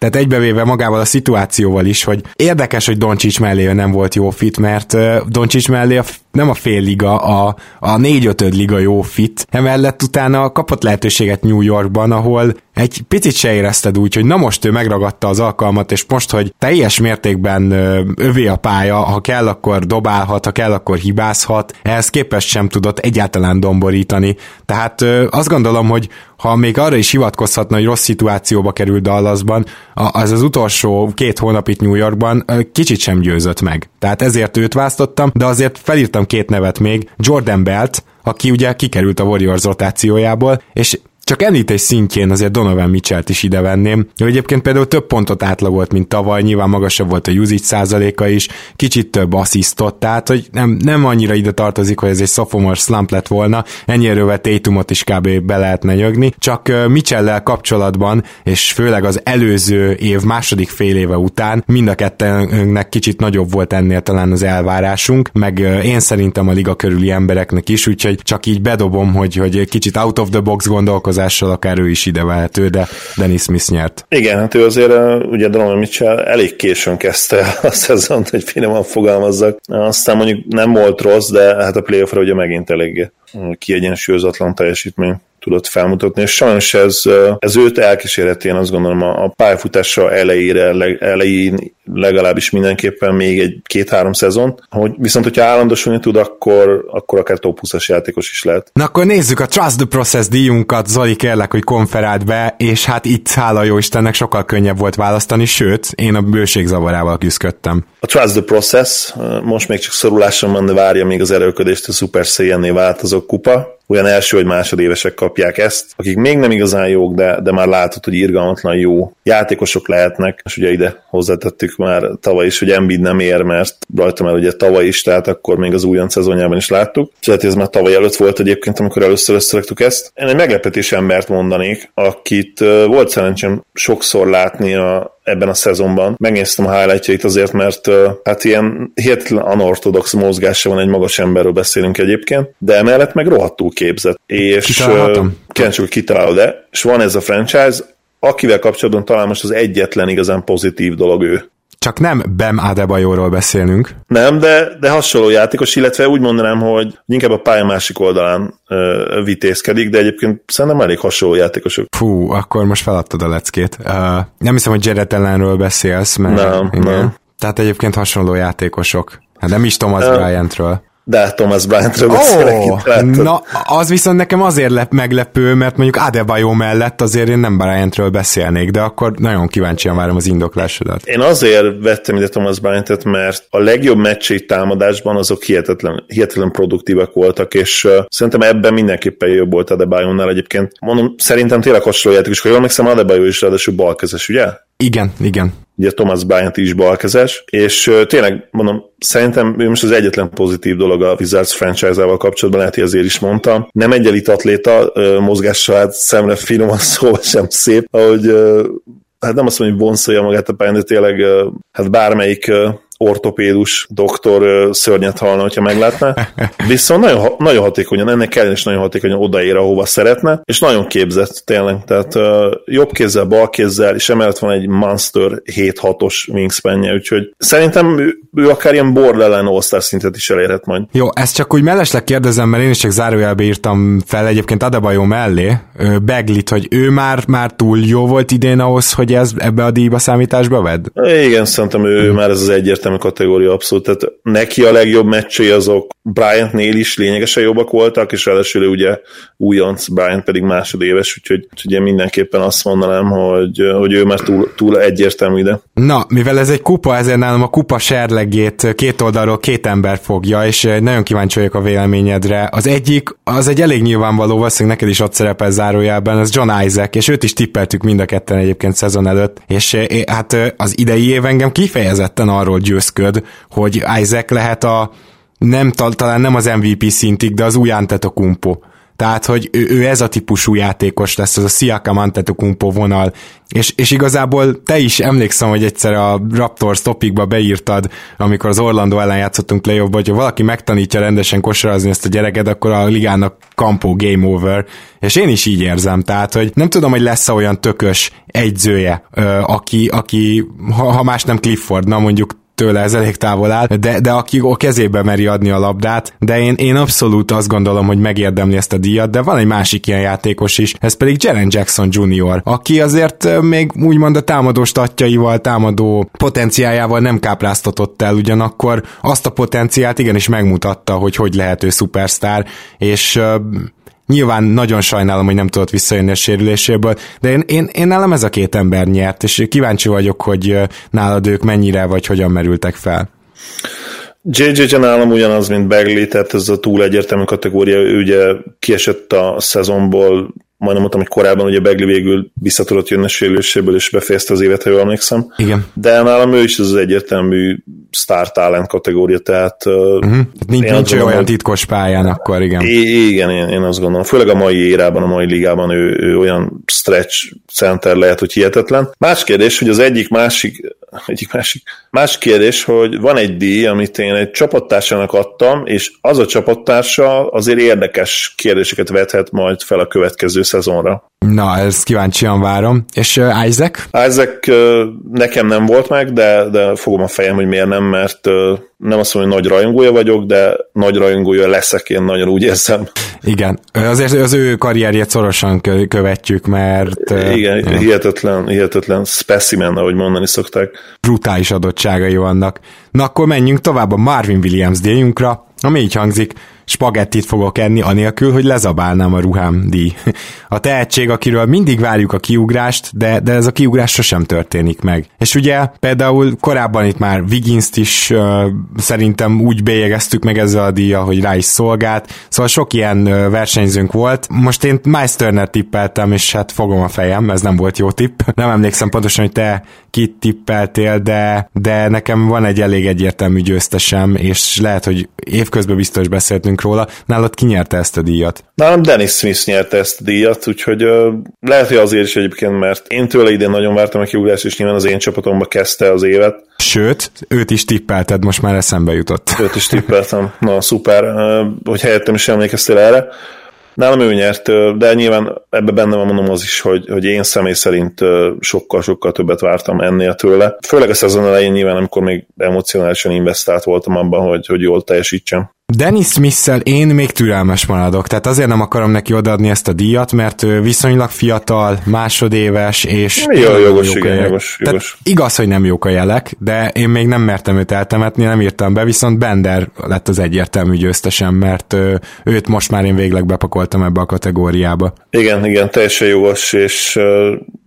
tehát egybevéve magával a szituációval is, hogy érdekes, hogy Doncsics mellé nem volt jó fit, mert Doncsics mellé a, nem a fél liga, a, a négy-ötöd liga jó fit. Emellett utána kapott lehetőséget New Yorkban, ahol egy picit se érezted úgy, hogy na most ő megragadta az alkalmat, és most, hogy teljes mértékben övé a pálya, ha kell, akkor dobálhat, ha kell, akkor hibázhat, ehhez képest sem tudott egyáltalán domborítani. Tehát azt gondolom, hogy ha még arra is hivatkozhatna, hogy rossz szituációba került Dallasban, az az utolsó két hónap itt New Yorkban kicsit sem győzött meg. Tehát ezért őt választottam, de azért felírtam két nevet még, Jordan Belt, aki ugye kikerült a Warriors rotációjából, és csak említés szintjén azért Donovan Mitchell-t is ide venném. Ő egyébként például több pontot átlagolt, mint tavaly, nyilván magasabb volt a usage százaléka is, kicsit több asszisztot, tehát hogy nem, nem annyira ide tartozik, hogy ez egy sophomore slump lett volna, ennyire Tatumot is kb. be lehetne nyögni, csak mitchell kapcsolatban, és főleg az előző év második fél éve után mind a kettőnknek kicsit nagyobb volt ennél talán az elvárásunk, meg én szerintem a liga körüli embereknek is, úgyhogy csak így bedobom, hogy, hogy kicsit out of the box gondolkozom, várakozással akár ő is ide vehető, de Dennis Smith nyert. Igen, hát ő azért ugye Donovan Mitchell elég későn kezdte a szezont, hogy finoman fogalmazzak. Aztán mondjuk nem volt rossz, de hát a playoffra ugye megint elég kiegyensúlyozatlan teljesítmény tudott felmutatni, és sajnos ez, ez őt elkísérheti, én azt gondolom a, a pályafutása elejére, leg, elején legalábbis mindenképpen még egy két-három szezon, hogy viszont hogyha állandósulni tud, akkor, akkor akár top 20-as játékos is lehet. Na akkor nézzük a Trust the Process díjunkat, Zoli kérlek, hogy konferált be, és hát itt hála jó Istennek sokkal könnyebb volt választani, sőt, én a bőség zavarával küzdöttem. A Trust the Process most még csak szoruláson van, de várja még az erőködést a Super Saiyan-nél változó kupa, olyan első vagy másodévesek kapják ezt, akik még nem igazán jók, de, de már látod, hogy irgalmatlan jó játékosok lehetnek, és ugye ide hozzátettük már tavaly is, hogy Embiid nem ér, mert rajta már ugye tavaly is, tehát akkor még az újonc szezonjában is láttuk. Tehát ez már tavaly előtt volt egyébként, amikor először összeraktuk ezt. Én egy meglepetés embert mondanék, akit volt szerencsém sokszor látni a, ebben a szezonban. Megnéztem a highlightjait azért, mert hát ilyen hihetetlen anortodox mozgása van, egy magas emberről beszélünk egyébként, de emellett meg rohadtul képzett. És hogy kitalálod de és van ez a franchise, akivel kapcsolatban talán most az egyetlen igazán pozitív dolog ő. Csak nem Bem Adebayorról beszélünk. Nem, de, de hasonló játékos, illetve úgy mondanám, hogy inkább a pálya másik oldalán ö, vitézkedik, de egyébként szerintem elég hasonló játékosok. Fú, akkor most feladtad a leckét. Uh, nem hiszem, hogy Jared ellenről beszélsz, mert... Nem, igen. nem. Tehát egyébként hasonló játékosok. Hát nem is Thomas uh, Bryantről. De Thomas Bryantről beszélek oh, itt, Na, az viszont nekem azért lep meglepő, mert mondjuk Adebayo mellett azért én nem Bryantről beszélnék, de akkor nagyon kíváncsian várom az indoklásodat. Én azért vettem ide Thomas Bryantet, mert a legjobb meccsei támadásban azok hihetetlen, hihetetlen produktívak voltak, és uh, szerintem ebben mindenképpen jobb volt Adebayo-nál egyébként. Mondom, szerintem tényleg hasonló játékos, ha jól megszem, Adebayo is ráadásul balkezes, ugye? Igen, igen. Ugye Thomas Bryant is balkezes, és tényleg mondom, szerintem most az egyetlen pozitív dolog a Wizards franchise-ával kapcsolatban, lehet, hogy azért is mondtam. Nem egy elit atléta, mozgással hát szemre finoman szóval sem szép, ahogy hát nem azt mondom, hogy vonszolja magát a pályán, de tényleg hát bármelyik ortopédus doktor szörnyet halna, hogyha meglátná. Viszont nagyon, nagyon hatékonyan, ennek ellen is nagyon hatékonyan odaér, ahova szeretne, és nagyon képzett tényleg. Tehát jobb kézzel, bal kézzel, és emellett van egy Monster 7-6-os wingspanje, úgyhogy szerintem ő, ő akár ilyen borderline all szintet is elérhet majd. Jó, ezt csak úgy mellesleg kérdezem, mert én is csak zárójelbe írtam fel egyébként Adebayo mellé, Beglit, hogy ő már, már túl jó volt idén ahhoz, hogy ez ebbe a díjba számításba ved? Igen, szerintem ő hmm. már ez az egyért egyértelmű kategória abszolút, tehát neki a legjobb meccsei azok Bryantnél is lényegesen jobbak voltak, és ráadásul ugye újonc, Bryant pedig másodéves, úgyhogy, én mindenképpen azt mondanám, hogy, hogy ő már túl, túl egyértelmű ide. Na, mivel ez egy kupa, ezért nálam a kupa serlegét két oldalról két ember fogja, és nagyon kíváncsi vagyok a véleményedre. Az egyik, az egy elég nyilvánvaló, valószínűleg neked is ott szerepel zárójában, az John Isaac, és őt is tippeltük mind a ketten egyébként szezon előtt, és hát az idei év engem kifejezetten arról győz győzköd, hogy Isaac lehet a nem, talán nem az MVP szintig, de az új Antetokumpo. Tehát, hogy ő, ő ez a típusú játékos lesz, az a Siakam Antetokumpo vonal, és, és igazából te is emlékszem, hogy egyszer a Raptors topikba beírtad, amikor az Orlando ellen játszottunk play hogy ha valaki megtanítja rendesen kosarazni ezt a gyereket, akkor a ligának kampó game over, és én is így érzem, tehát, hogy nem tudom, hogy lesz-e olyan tökös egyzője, aki, aki ha, ha más nem Clifford, na mondjuk tőle ez elég távol áll, de, de aki a kezébe meri adni a labdát, de én, én abszolút azt gondolom, hogy megérdemli ezt a díjat, de van egy másik ilyen játékos is, ez pedig Jaren Jackson Jr., aki azért még úgymond a támadó statjaival, támadó potenciájával nem kápráztatott el, ugyanakkor azt a potenciált igenis megmutatta, hogy hogy lehető szupersztár, és Nyilván nagyon sajnálom, hogy nem tudott visszajönni a sérüléséből, de én, én, én nálam ez a két ember nyert, és kíváncsi vagyok, hogy nálad ők mennyire vagy hogyan merültek fel. JJ nálam ugyanaz, mint Bagley, tehát ez a túl egyértelmű kategória, ő ugye kiesett a szezonból, majdnem mondtam, hogy korábban ugye Bagley végül vissza tudott jönni a sérüléséből, és befejezte az évet, ha jól emlékszem. Igen. De nálam ő is az, az egyértelmű star talent kategória, tehát... Uh-huh. Nincs, nincs gondolom, olyan titkos pályán akkor, igen. Igen, én, én azt gondolom. Főleg a mai érában, a mai ligában ő, ő olyan stretch center lehet, hogy hihetetlen. Más kérdés, hogy az egyik másik egyik másik. Más kérdés, hogy van egy díj, amit én egy csapattársának adtam, és az a csapattársa azért érdekes kérdéseket vethet majd fel a következő szezonra. Na, ezt kíváncsian várom. És uh, Isaac? Isaac uh, nekem nem volt meg, de, de fogom a fejem, hogy miért nem, mert uh, nem azt mondom, hogy nagy rajongója vagyok, de nagy rajongója leszek, én nagyon úgy érzem. Igen, azért az ő karrierjét szorosan követjük, mert... Igen, ja. hihetetlen, hihetetlen specimen, ahogy mondani szokták. Brutális adottságai vannak. Na akkor menjünk tovább a Marvin Williams díjunkra, ami így hangzik, spagettit fogok enni, anélkül, hogy lezabálnám a ruhám díj. A tehetség, akiről mindig várjuk a kiugrást, de, de ez a kiugrás sosem történik meg. És ugye például korábban itt már wiggins is uh, szerintem úgy bélyegeztük meg ezzel a díja, hogy rá is szolgált, szóval sok ilyen uh, versenyzőnk volt. Most én Miles Turner tippeltem, és hát fogom a fejem, ez nem volt jó tipp. Nem emlékszem pontosan, hogy te kit tippeltél, de, de nekem van egy elég egyértelmű győztesem, és lehet, hogy évközben biztos beszéltünk róla. Nálad ki nyerte ezt a díjat? Nálam Dennis Smith nyerte ezt a díjat, úgyhogy uh, lehet, hogy azért is egyébként, mert én tőle idén nagyon vártam a kiugrást, és nyilván az én csapatomba kezdte az évet. Sőt, őt is tippelted, most már eszembe jutott. Őt is tippeltem. Na, szuper, hogy helyettem is emlékeztél erre. Nálam ő nyert, de nyilván ebbe benne van mondom az is, hogy, hogy én személy szerint sokkal-sokkal többet vártam ennél tőle. Főleg a szezon elején nyilván, amikor még emocionálisan investált voltam abban, hogy, hogy jól teljesítsem. Dennis smith én még türelmes maradok, tehát azért nem akarom neki odaadni ezt a díjat, mert ő viszonylag fiatal, másodéves, és... Jó, jogos, igen, jogos, jogos. igaz, hogy nem jók a jelek, de én még nem mertem őt eltemetni, nem írtam be, viszont Bender lett az egyértelmű győztesem, mert őt most már én végleg bepakoltam ebbe a kategóriába. Igen, igen, teljesen jogos, és uh,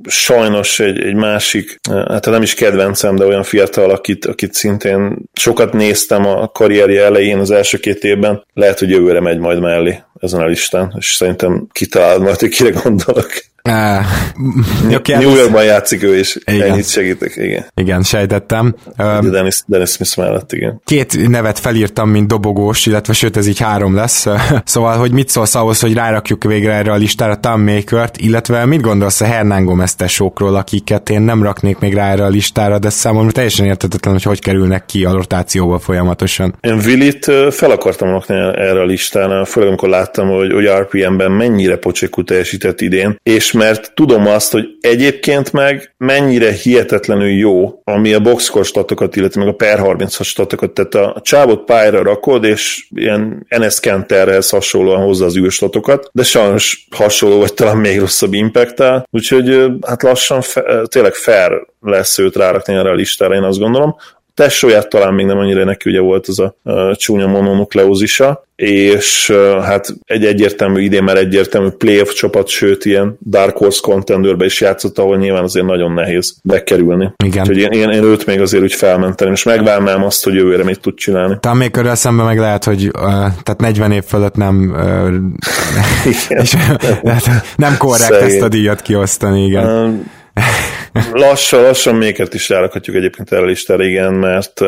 sajnos egy, egy másik, hát nem is kedvencem, de olyan fiatal, akit, akit szintén sokat néztem a karrierje elején az első két évben, lehet, hogy jövőre megy majd mellé ezen a listán, és szerintem kitalálod majd, hogy kire gondolok. Uh, New Yorkban játszik ő is, igen. ennyit segítek, igen. Igen, sejtettem. Uh, Dennis, Dennis Smith mellett, igen. Két nevet felírtam, mint dobogós, illetve sőt, ez így három lesz. szóval, hogy mit szólsz ahhoz, hogy rárakjuk végre erre a listára Tom Makert, illetve mit gondolsz a Hernán Gomez tesókról, akiket én nem raknék még rá erre a listára, de számomra teljesen értetetlen, hogy hogy kerülnek ki a rotációba folyamatosan. Én Willit fel akartam rakni erre a listára, főleg amikor láttam, hogy, hogy RPM-ben mennyire pocsékú teljesített idén, és mert tudom azt, hogy egyébként meg mennyire hihetetlenül jó, ami a boxscore statokat, illetve meg a per 36 statokat, tehát a csávot pályára rakod, és ilyen NS Canterhez hasonlóan hozza az űrstatokat, de sajnos hasonló, vagy talán még rosszabb impact úgyhogy hát lassan fe, tényleg fair lesz őt rárakni erre a listára, én azt gondolom tesóját talán még nem annyira neki ugye volt az a, csúnya mononukleózisa, és hát egy egyértelmű idén már egyértelmű playoff csapat, sőt ilyen Dark Horse contenderbe is játszott, ahol nyilván azért nagyon nehéz bekerülni. Igen. Úgyhogy én, én, én őt még azért úgy felmenteném, és megvárnám azt, hogy jövőre mit tud csinálni. Talán még körül szemben meg lehet, hogy uh, tehát 40 év fölött nem uh, és, nem korrekt Szegény. ezt a díjat kiosztani, igen. Uh, lassan, lassan méket is rárakhatjuk egyébként erre a listára, igen, mert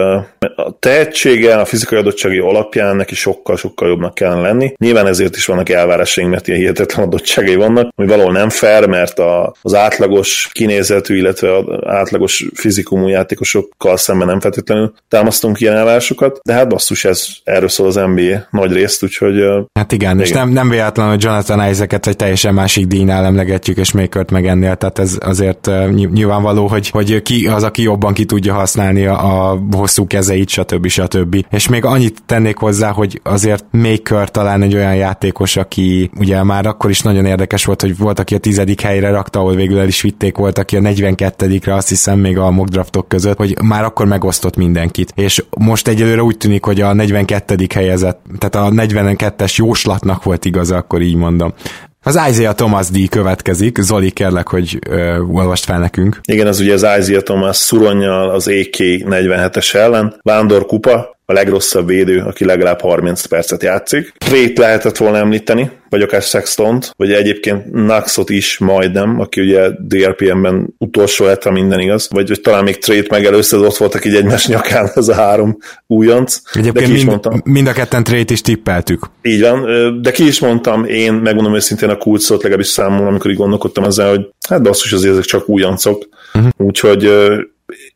a tehetsége, a fizikai adottsági alapján neki sokkal-sokkal jobbnak kellene lenni. Nyilván ezért is vannak elvárásaink, mert ilyen hihetetlen adottságai vannak, ami valahol nem fair, mert a, az átlagos kinézetű, illetve az átlagos fizikumú játékosokkal szemben nem feltétlenül támasztunk ilyen elvárásokat, de hát basszus, ez erről szól az NBA nagy részt, úgyhogy... Hát igen, igen. és nem, nem véletlen, hogy Jonathan Isaac-et egy teljesen másik díjnál emlegetjük, és Makert meg ennél, tehát ez azért nyilvánvaló, hogy, hogy ki az, aki jobban ki tudja használni a, a hosszú kezeit, stb. stb. És még annyit tennék hozzá, hogy azért Maker talán egy olyan játékos, aki ugye már akkor is nagyon érdekes volt, hogy volt, aki a tizedik helyre rakta, ahol végül el is vitték, volt, aki a 42-re, azt hiszem még a mock draftok között, hogy már akkor megosztott mindenkit. És most egyelőre úgy tűnik, hogy a 42. helyezett, tehát a 42-es jóslatnak volt igaza, akkor így mondom. Az Isaiah Thomas díj következik. Zoli, kérlek, hogy ö, olvast fel nekünk. Igen, az ugye az Isaiah Thomas szuronnyal az AK 47-es ellen. Vándor kupa, a legrosszabb védő, aki legalább 30 percet játszik. Trét lehetett volna említeni, vagy akár Sextont, vagy egyébként Naxot is majdnem, aki ugye DRPM-ben utolsó lett, ha minden igaz, vagy, vagy talán még Trét megelőzte, ott voltak így egymás nyakán ez a három újonc. Egyébként de ki is mind, mondtam. mind a ketten Trét is tippeltük. Így van, de ki is mondtam, én megmondom őszintén a kulcsot, legalábbis számomra, amikor így gondolkodtam ezzel, hogy hát basszus, azért ezek csak újoncok. Uh-huh. Úgyhogy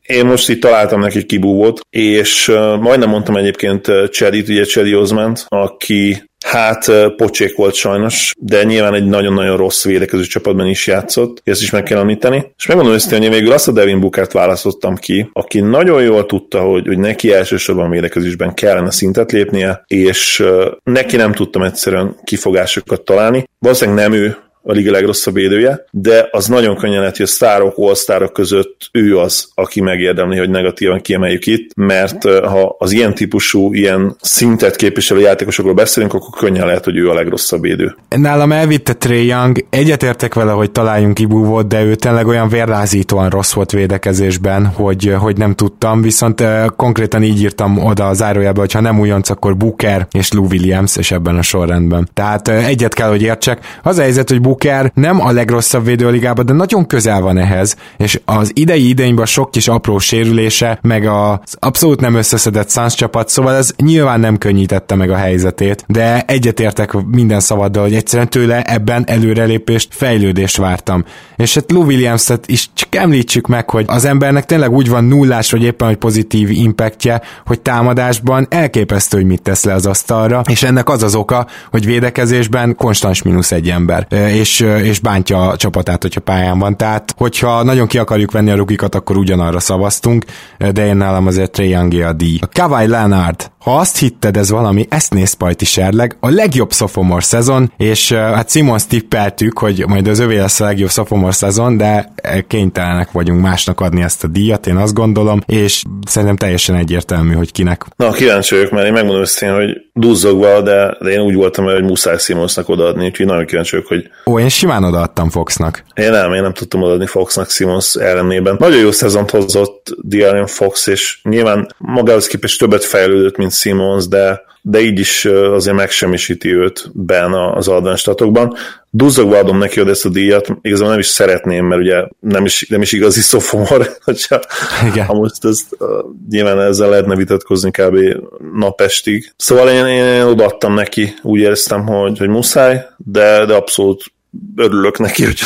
én most itt találtam neki kibúvót, és majdnem mondtam egyébként Chedit, ugye Chedi Osment, aki Hát pocsék volt sajnos, de nyilván egy nagyon-nagyon rossz védekező csapatban is játszott, ezt is meg kell említeni. És megmondom őszintén, hogy én végül azt a Devin Bookert választottam ki, aki nagyon jól tudta, hogy, hogy neki elsősorban védekezésben kellene szintet lépnie, és neki nem tudtam egyszerűen kifogásokat találni. Valószínűleg nem ő a liga legrosszabb védője, de az nagyon könnyen lehet, hogy a sztárok, all között ő az, aki megérdemli, hogy negatívan kiemeljük itt, mert ha az ilyen típusú, ilyen szintet képviselő játékosokról beszélünk, akkor könnyen lehet, hogy ő a legrosszabb védő. Nálam elvitte Trey Young, egyetértek vele, hogy találjunk kibúvót, de ő tényleg olyan vérlázítóan rossz volt védekezésben, hogy, hogy nem tudtam, viszont konkrétan így írtam oda a zárójába, hogy ha nem újonc, akkor Booker és Lou Williams, és ebben a sorrendben. Tehát egyet kell, hogy értsek. Az a helyzet, hogy Booker nem a legrosszabb védő a ligában, de nagyon közel van ehhez, és az idei idényben sok kis apró sérülése, meg az abszolút nem összeszedett Suns csapat, szóval ez nyilván nem könnyítette meg a helyzetét, de egyetértek minden szavaddal, hogy egyszerűen tőle ebben előrelépést, fejlődést vártam. És hát Lou Williams-et is csak említsük meg, hogy az embernek tényleg úgy van nullás, vagy éppen hogy pozitív impactje, hogy támadásban elképesztő, hogy mit tesz le az asztalra, és ennek az az oka, hogy védekezésben konstans mínusz egy ember. És és, és bántja a csapatát, hogyha pályán van. Tehát, hogyha nagyon ki akarjuk venni a rukikat, akkor ugyanarra szavaztunk, de én nálam azért Trae a díj. Kawhi Leonard, ha azt hitted, ez valami esznészpajti serleg, a legjobb sophomore szezon, és hát Simons tippeltük, hogy majd az övé lesz a legjobb sophomore szezon, de kénytelenek vagyunk másnak adni ezt a díjat, én azt gondolom, és szerintem teljesen egyértelmű, hogy kinek. Na, kíváncsi vagyok, mert én megmondom őszintén, hogy duzzogva, de, de én úgy voltam, hogy muszáj Simonsnak odaadni, úgyhogy nagyon kíváncsi vagyok, hogy... Ó, én simán odaadtam Foxnak. Én nem, én nem tudtam odaadni Foxnak Simons ellenében. Nagyon jó szezont hozott Diarian Fox, és nyilván magához képest többet fejlődött, mint Simons, de de így is azért megsemmisíti őt ben az advenstatokban. Duzzogva adom neki hogy ezt a díjat, igazából nem is szeretném, mert ugye nem is, nem is igazi szofomor, hogyha Igen. ha most ezt, nyilván ezzel lehetne vitatkozni kb. napestig. Szóval én, én, én odaadtam neki, úgy éreztem, hogy, hogy muszáj, de, de abszolút örülök neki, hogy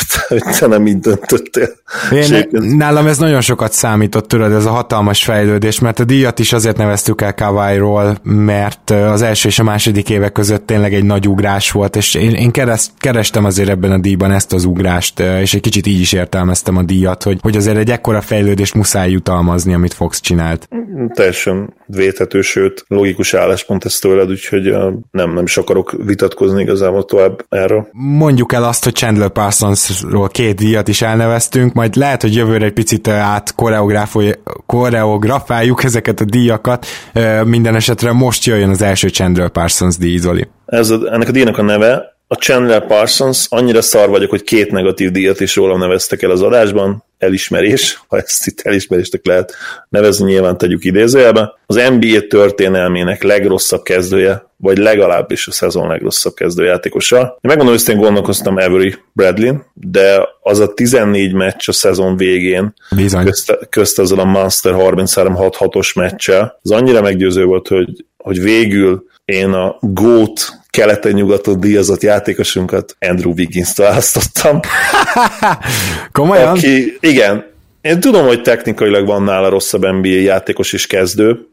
te, nem így döntöttél. Én, nálam ez nagyon sokat számított, tudod, ez a hatalmas fejlődés, mert a díjat is azért neveztük el Kawai-ról, mert az első és a második évek között tényleg egy nagy ugrás volt, és én, én kereszt, kerestem azért ebben a díjban ezt az ugrást, és egy kicsit így is értelmeztem a díjat, hogy, hogy azért egy ekkora fejlődést muszáj jutalmazni, amit Fox csinált. Teljesen védhető, sőt, logikus álláspont ez tőled, úgyhogy nem, nem is akarok vitatkozni igazából tovább erről. Mondjuk el azt, azt, hogy Chandler Parsonsról két díjat is elneveztünk, majd lehet, hogy jövőre egy picit át koreografáljuk ezeket a díjakat, minden esetre most jöjjön az első Chandler Parsons díj, Zoli. Ez a, ennek a díjnak a neve a Chandler Parsons, annyira szar vagyok, hogy két negatív díjat is rólam neveztek el az adásban, elismerés, ha ezt itt elismeréstek lehet nevezni, nyilván tegyük idézőjelbe. Az NBA történelmének legrosszabb kezdője, vagy legalábbis a szezon legrosszabb kezdőjátékosa. Én megmondom, hogy én gondolkoztam Avery Bradley, de az a 14 meccs a szezon végén közt, közt ezzel a Monster 33-6-6-os meccsel, az annyira meggyőző volt, hogy, hogy végül én a GOAT keleten-nyugaton díjazott játékosunkat, Andrew Wiggins-t választottam. Komolyan? Aki, igen, én tudom, hogy technikailag van nála rosszabb NBA játékos is kezdő,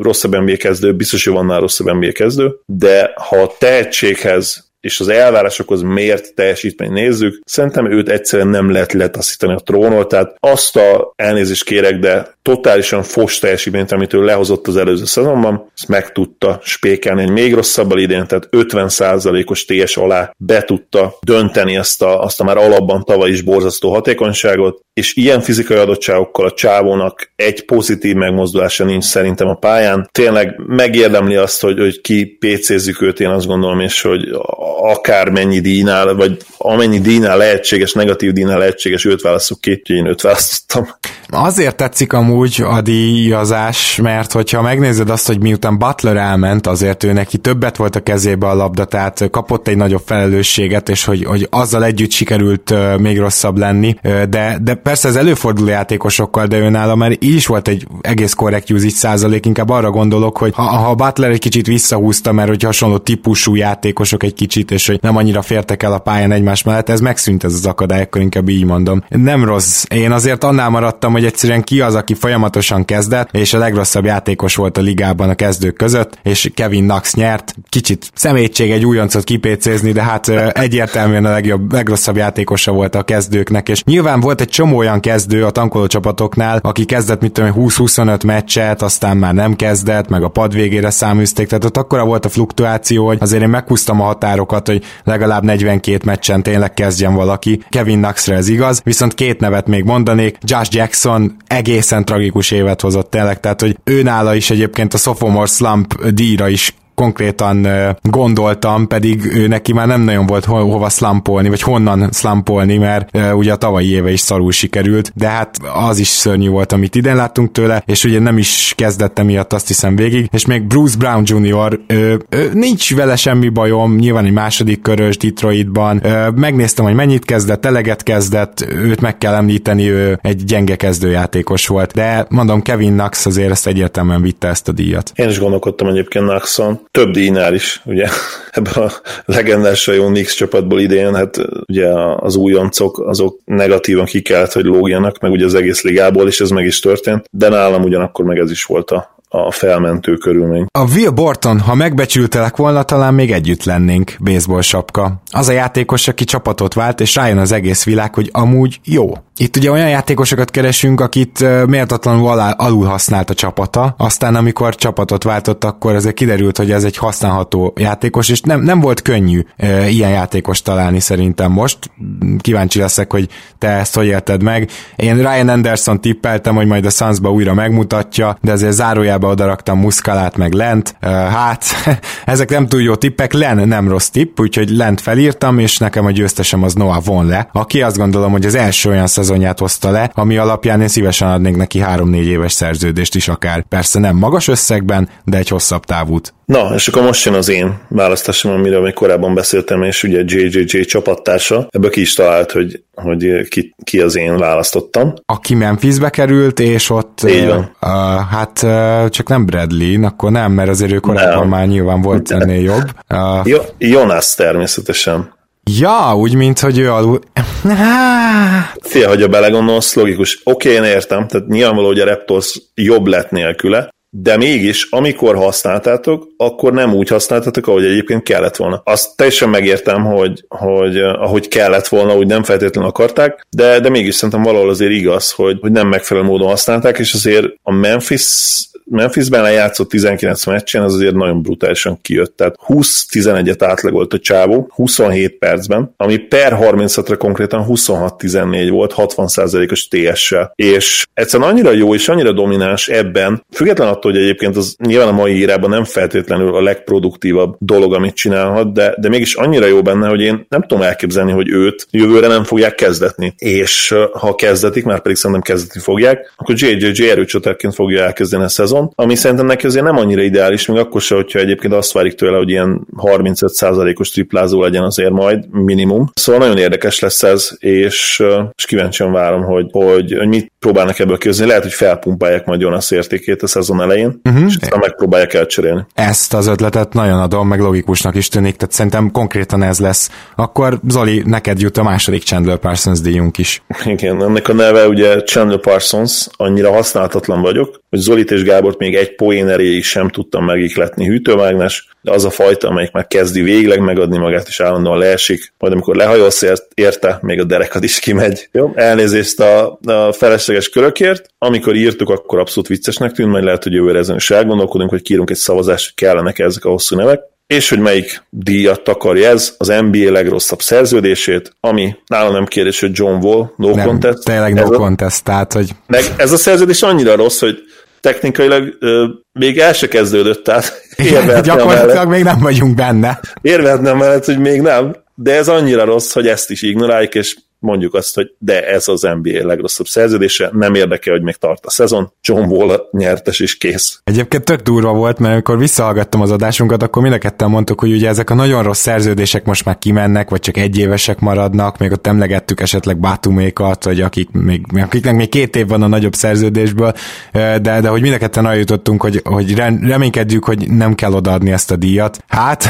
rosszabb NBA kezdő, biztos, hogy van nála rosszabb NBA kezdő, de ha a tehetséghez és az elvárásokhoz mért teljesítmény nézzük, szerintem őt egyszerűen nem lehet letaszítani a trónról, tehát azt a elnézést kérek, de totálisan fos teljesítményt, amit ő lehozott az előző szezonban, ezt meg tudta spékelni egy még rosszabbal idén, tehát 50%-os TS alá be tudta dönteni azt a, azt a már alapban tavaly is borzasztó hatékonyságot, és ilyen fizikai adottságokkal a csávónak egy pozitív megmozdulása nincs szerintem a pályán. Tényleg megérdemli azt, hogy, hogy ki PC-zzük őt, én azt gondolom, és hogy akármennyi díjnál, vagy amennyi díjnál lehetséges, negatív díjnál lehetséges, őt válaszok ki, úgyhogy én őt választottam. Azért tetszik amúgy a díjazás, mert hogyha megnézed azt, hogy miután Butler elment, azért ő neki többet volt a kezébe a labda, tehát kapott egy nagyobb felelősséget, és hogy, hogy azzal együtt sikerült még rosszabb lenni, de, de persze ez előfordul játékosokkal, de őnála már így is volt egy egész korrekt usage százalék, inkább arra gondolok, hogy ha, ha Butler egy kicsit visszahúzta, mert hogy hasonló típusú játékosok egy kicsit, és hogy nem annyira fértek el a pályán egymás mellett, ez megszűnt ez az akadály, akkor inkább így mondom. Nem rossz. Én azért annál maradtam, hogy egyszerűen ki az, aki folyamatosan kezdett, és a legrosszabb játékos volt a ligában a kezdők között, és Kevin Knox nyert. Kicsit szemétség egy újoncot kipécézni, de hát egyértelműen a legjobb, legrosszabb játékosa volt a kezdőknek, és nyilván volt egy csomó olyan kezdő a tankoló csapatoknál, aki kezdett, mit tudom, 20-25 meccset, aztán már nem kezdett, meg a pad végére száműzték, tehát ott akkora volt a fluktuáció, hogy azért én meghúztam a határokat, hogy legalább 42 meccsen tényleg kezdjen valaki. Kevin Knoxra ez igaz, viszont két nevet még mondanék, Josh Jackson egészen tragikus évet hozott tényleg, tehát hogy ő nála is egyébként a sophomore slump díjra is konkrétan gondoltam, pedig neki már nem nagyon volt ho- hova slampolni, vagy honnan slampolni, mert ugye a tavalyi éve is szarul sikerült, de hát az is szörnyű volt, amit idén láttunk tőle, és ugye nem is kezdett miatt azt hiszem végig, és még Bruce Brown Jr. Ő, ő, nincs vele semmi bajom, nyilván egy második körös Detroitban, ö, megnéztem, hogy mennyit kezdett, eleget kezdett, őt meg kell említeni, ő egy gyenge kezdőjátékos volt, de mondom, Kevin Knox azért ezt egyértelműen vitte ezt a díjat. Én is gondolkodtam egyébként Knoxon, több díjnál is, ugye ebben a legendás jó Nix csapatból idén, hát ugye az újoncok azok negatívan ki kellett, hogy lógjanak, meg ugye az egész ligából, és ez meg is történt, de nálam ugyanakkor meg ez is volt a, a felmentő körülmény. A Will Borton, ha megbecsültelek volna, talán még együtt lennénk, baseball sapka. Az a játékos, aki csapatot vált, és rájön az egész világ, hogy amúgy jó. Itt ugye olyan játékosokat keresünk, akit méltatlanul alul használt a csapata, aztán amikor csapatot váltott, akkor azért kiderült, hogy ez egy használható játékos, és nem, nem volt könnyű e, ilyen játékos találni szerintem most. Kíváncsi leszek, hogy te ezt hogy élted meg. Én Ryan Anderson tippeltem, hogy majd a Sunsba újra megmutatja, de azért zárójába odaraktam Muszkalát meg Lent. Hát, ezek nem túl jó tippek, Len nem rossz tipp, úgyhogy Lent felírtam, és nekem a győztesem az Noah von le, aki azt gondolom, hogy az első olyan szezonját hozta le, ami alapján én szívesen adnék neki 3-4 éves szerződést is akár. Persze nem magas összegben, de egy hosszabb távút. Na, és akkor most jön az én választásom, amiről még korábban beszéltem, és ugye JJJ csapattársa. Ebből ki is talált, hogy, hogy ki, ki az én választottam. Aki Memphisbe került, és ott Így van. Uh, hát uh, csak nem Bradley, akkor nem, mert azért ő korábban nem. már nyilván volt ennél jobb. Uh, jo- Jonas természetesen. Ja, úgy, mint hogy ő alul... Fia, hogyha belegondolsz, logikus. Oké, én értem, tehát nyilvánvaló, hogy a Raptors jobb lett nélküle, de mégis, amikor használtátok, akkor nem úgy használtátok, ahogy egyébként kellett volna. Azt teljesen megértem, hogy, hogy ahogy kellett volna, úgy nem feltétlenül akarták, de, de mégis szerintem valahol azért igaz, hogy, hogy nem megfelelő módon használták, és azért a Memphis Memphisben lejátszott 19 meccsen, az azért nagyon brutálisan kijött. Tehát 20-11-et átlagolt a csávó 27 percben, ami per 36-ra konkrétan 26-14 volt, 60%-os TS-sel. És egyszerűen annyira jó és annyira domináns ebben, független attól, hogy egyébként az nyilván a mai írában nem feltétlenül a legproduktívabb dolog, amit csinálhat, de, de mégis annyira jó benne, hogy én nem tudom elképzelni, hogy őt jövőre nem fogják kezdetni. És ha kezdetik, már pedig szerintem kezdetni fogják, akkor JJJ erőcsatárként fogja elkezdeni a szezon, szezon, ami szerintem neki azért nem annyira ideális, még akkor se, hogyha egyébként azt várjuk tőle, hogy ilyen 35%-os triplázó legyen azért majd minimum. Szóval nagyon érdekes lesz ez, és, és kíváncsian várom, hogy, hogy, hogy mit próbálnak ebből kihozni. Lehet, hogy felpumpálják majd Jonas értékét a szezon elején, uh-huh. és aztán megpróbálják elcserélni. Ezt az ötletet nagyon adom, meg logikusnak is tűnik, tehát szerintem konkrétan ez lesz. Akkor Zoli, neked jut a második Chandler Parsons díjunk is. Igen, ennek a neve ugye Chandler Parsons, annyira használhatatlan vagyok, hogy Zolit és Gábort még egy poén erejéig sem tudtam megikletni hűtőmágnes, de az a fajta, amelyik már kezdi végleg megadni magát, és állandóan leesik, majd amikor lehajolsz érte, még a derekad is kimegy. Jó? Elnézést a, a felesleges körökért. Amikor írtuk, akkor abszolút viccesnek tűnt, majd lehet, hogy jövőre ezen is elgondolkodunk, hogy kírunk egy szavazást, hogy kellene ezek a hosszú nevek és hogy melyik díjat takarja ez, az NBA legrosszabb szerződését, ami nálam nem kérdés, hogy John Wall, no nem, contest. Tényleg no ez contest, a, tehát, hogy... Meg ez a szerződés annyira rossz, hogy technikailag ö, még el se kezdődött, tehát gyakorlatilag mellett, még nem vagyunk benne. Érvetnem mellett, hogy még nem, de ez annyira rossz, hogy ezt is ignoráljuk, és mondjuk azt, hogy de ez az NBA legrosszabb szerződése, nem érdekel, hogy még tart a szezon, John Wall nyertes is kész. Egyébként tök durva volt, mert amikor visszahallgattam az adásunkat, akkor mind a ketten mondtuk, hogy ugye ezek a nagyon rossz szerződések most már kimennek, vagy csak egyévesek maradnak, még ott emlegettük esetleg Batumékat, vagy akik még, akiknek még két év van a nagyobb szerződésből, de, de hogy mind a ketten eljutottunk, hogy, hogy reménykedjük, hogy nem kell odaadni ezt a díjat. Hát...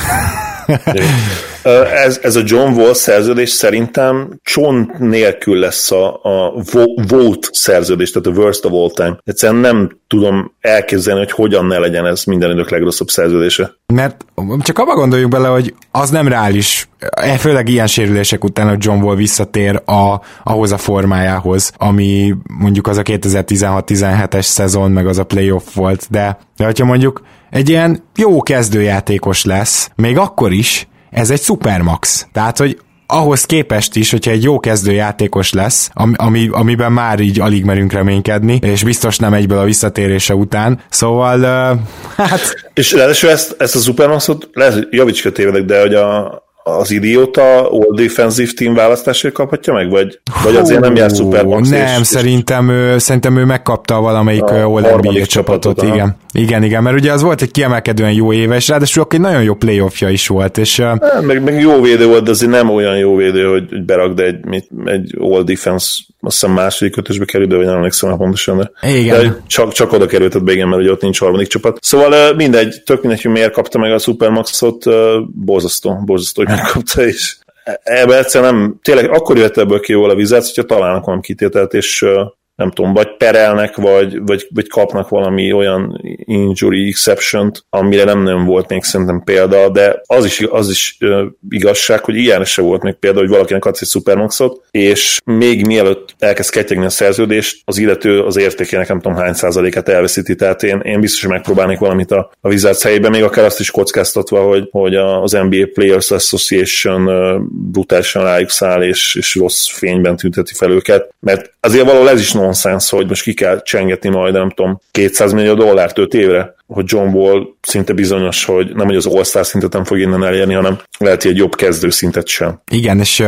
ez, ez a John Wall szerződés szerintem csont nélkül lesz a, a vote szerződés, tehát a worst of all time. Egyszerűen nem tudom elképzelni, hogy hogyan ne legyen ez minden idők legrosszabb szerződése. Mert csak abba gondoljuk bele, hogy az nem reális, e, főleg ilyen sérülések után, hogy John Wall visszatér a, ahhoz a formájához, ami mondjuk az a 2016-17-es szezon, meg az a playoff volt, de, de hogyha mondjuk egy ilyen jó kezdőjátékos lesz, még akkor is, ez egy supermax. Tehát, hogy ahhoz képest is, hogyha egy jó kezdőjátékos lesz, ami, amiben már így alig merünk reménykedni, és biztos nem egyből a visszatérése után, szóval uh, hát... És ráadásul ezt, ezt a Supermaxot, lehet, javíts tévedek, de hogy a, az idióta All Defensive Team választásért kaphatja meg, vagy, vagy azért nem jár Supermax? Nem, és, szerintem, ő, szerintem ő megkapta valamelyik All NBA csapatot, igen. Igen, igen, mert ugye az volt egy kiemelkedően jó éve, és ráadásul egy nagyon jó playoffja is volt, és... Hát, meg, meg jó védő volt, de azért nem olyan jó védő, hogy berakd egy, egy All Defense azt hiszem második ötösbe került, de vagy nem emlékszem pontosan, de, igen. de csak, csak oda kerültet be, igen, mert ugye ott nincs harmadik csapat. Szóval mindegy, tök mindegy, hogy miért kapta meg a Supermaxot, borzasztó, borzasztó, hogy megkapta, és ebbe egyszerűen nem, tényleg akkor jött ebből ki jól a vizet, hogyha találnak valami kitételt, és nem tudom, vagy perelnek, vagy, vagy, vagy kapnak valami olyan injury exception amire nem, nem volt még szerintem példa, de az is, az is igazság, hogy ilyen se volt még példa, hogy valakinek adsz egy supermaxot, és még mielőtt elkezd ketyegni a szerződést, az illető az értékének nem tudom hány százalékát elveszíti, tehát én, én biztos, hogy megpróbálnék valamit a, a Wizards helyében, még akár azt is kockáztatva, hogy, hogy az NBA Players Association brutálisan rájuk száll, és, és rossz fényben tünteti fel őket, mert azért valahol ez is nonsens, hogy most ki kell csengetni majd, nem tudom, 200 millió dollárt 5 évre hogy John Wall szinte bizonyos, hogy nem, hogy az All-Star szintet nem fog innen elérni, hanem lehet, hogy egy jobb kezdő szintet sem. Igen, és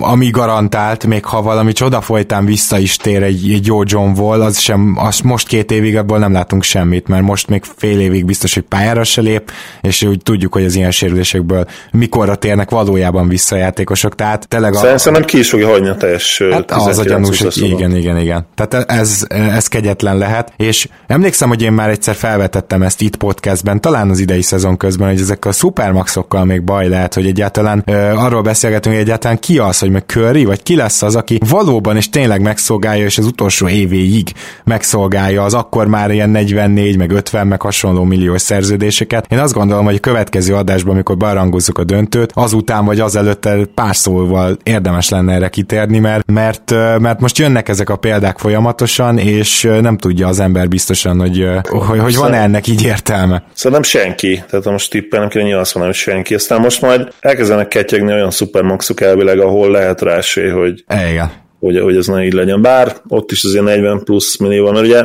ami garantált, még ha valami csoda folytán vissza is tér egy, egy jó John Wall, az sem, az most két évig abból nem látunk semmit, mert most még fél évig biztos, hogy pályára se lép, és úgy tudjuk, hogy az ilyen sérülésekből mikorra térnek valójában vissza játékosok, tehát tényleg a... Szerintem ki is fogja hagyni a teljes hát az a gyanús, hogy igen, igen, igen. Tehát ez, ez kegyetlen lehet, és emlékszem, hogy én már egyszer felvetettem ezt itt podcastben, talán az idei szezon közben, hogy ezek a supermaxokkal még baj lehet, hogy egyáltalán ö, arról beszélgetünk, hogy egyáltalán ki az, hogy meg Curry, vagy ki lesz az, aki valóban és tényleg megszolgálja, és az utolsó évéig megszolgálja az akkor már ilyen 44, meg 50, meg hasonló milliós szerződéseket. Én azt gondolom, hogy a következő adásban, amikor barangozzuk a döntőt, azután vagy azelőtt pár szóval érdemes lenne erre kitérni, mert, mert, mert most jönnek ezek a példák folyamatosan, és nem tudja az ember biztosan, hogy, hogy, hogy van ennek így értelme. Szerintem senki. Tehát most tippelnem kéne, nyilván azt mondom, hogy senki. Aztán most majd elkezdenek ketyegni olyan szupermaxok elvileg, ahol lehet rá esély, hogy, Igen hogy, hogy ez ne így legyen. Bár ott is azért 40 plusz millió van, mert ugye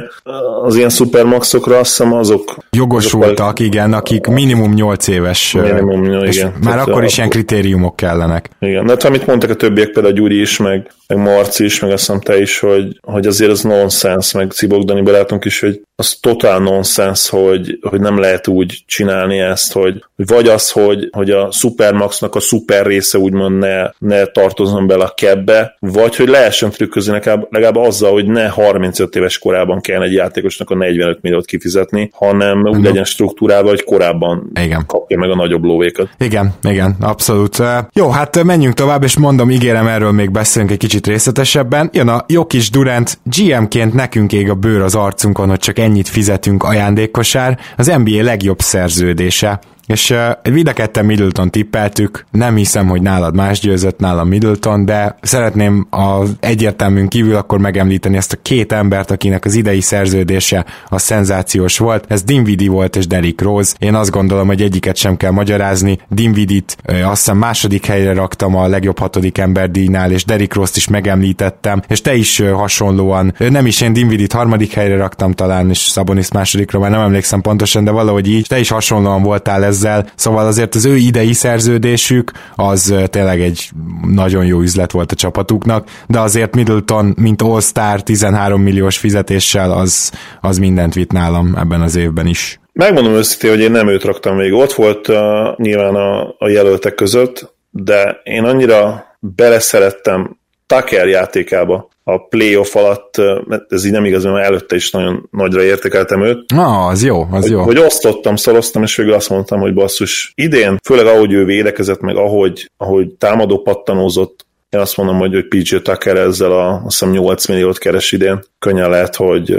az ilyen supermaxokra azt hiszem azok... Jogosultak, azok, igen, akik minimum 8 éves. Minimum, és igen. Már akkor is ilyen kritériumok kellenek. Igen, de hát, amit mondtak a többiek, például Gyuri is, meg, meg Marci is, meg azt hiszem te is, hogy, hogy azért az nonsens, meg Cibogdani barátunk is, hogy az totál nonsens, hogy, hogy nem lehet úgy csinálni ezt, hogy, hogy vagy az, hogy, hogy a Supermaxnak a szuper része úgymond ne, ne tartozzon bele a kebbe, vagy hogy lehessen trükközni legalább, legalább azzal, hogy ne 35 éves korában kell egy játékosnak a 45 milliót kifizetni, hanem úgy legyen struktúrával, hogy korábban igen. kapja meg a nagyobb lóvékat. Igen, igen, abszolút. Jó, hát menjünk tovább, és mondom, ígérem, erről még beszélünk egy kicsit részletesebben. Jön a jó kis Durant, GM-ként nekünk ég a bőr az arcunkon, hogy csak ennyit fizetünk ajándékkosár, az NBA legjobb szerződése. És uh, mind a ketten Middleton tippeltük, nem hiszem, hogy nálad más győzött, nálam Middleton, de szeretném az egyértelműn kívül akkor megemlíteni ezt a két embert, akinek az idei szerződése a szenzációs volt. Ez Dinwiddie volt és Derrick Rose. Én azt gondolom, hogy egyiket sem kell magyarázni. Dinwiddie-t uh, azt hiszem második helyre raktam a legjobb hatodik ember díjnál, és Derrick Rose-t is megemlítettem, és te is uh, hasonlóan, uh, nem is én Dinwiddie-t harmadik helyre raktam talán, és Szabonis másodikra, már nem emlékszem pontosan, de valahogy így, te is hasonlóan voltál ez ezzel, szóval azért az ő idei szerződésük az tényleg egy nagyon jó üzlet volt a csapatuknak, de azért Middleton, mint All-Star 13 milliós fizetéssel, az, az mindent vitt nálam ebben az évben is. Megmondom őszintén, hogy én nem őt raktam még. Ott volt uh, nyilván a, a jelöltek között, de én annyira beleszerettem Tucker játékába, a playoff alatt, mert ez így nem igaz, mert előtte is nagyon nagyra értékeltem őt. Na, az jó, az hogy, jó. Hogy osztottam, szoroztam, és végül azt mondtam, hogy basszus, idén, főleg ahogy ő védekezett, meg ahogy, ahogy támadó pattanózott, én azt mondom, hogy, hogy PJ Tucker ezzel a, azt hiszem 8 milliót keres idén. Könnyen lehet, hogy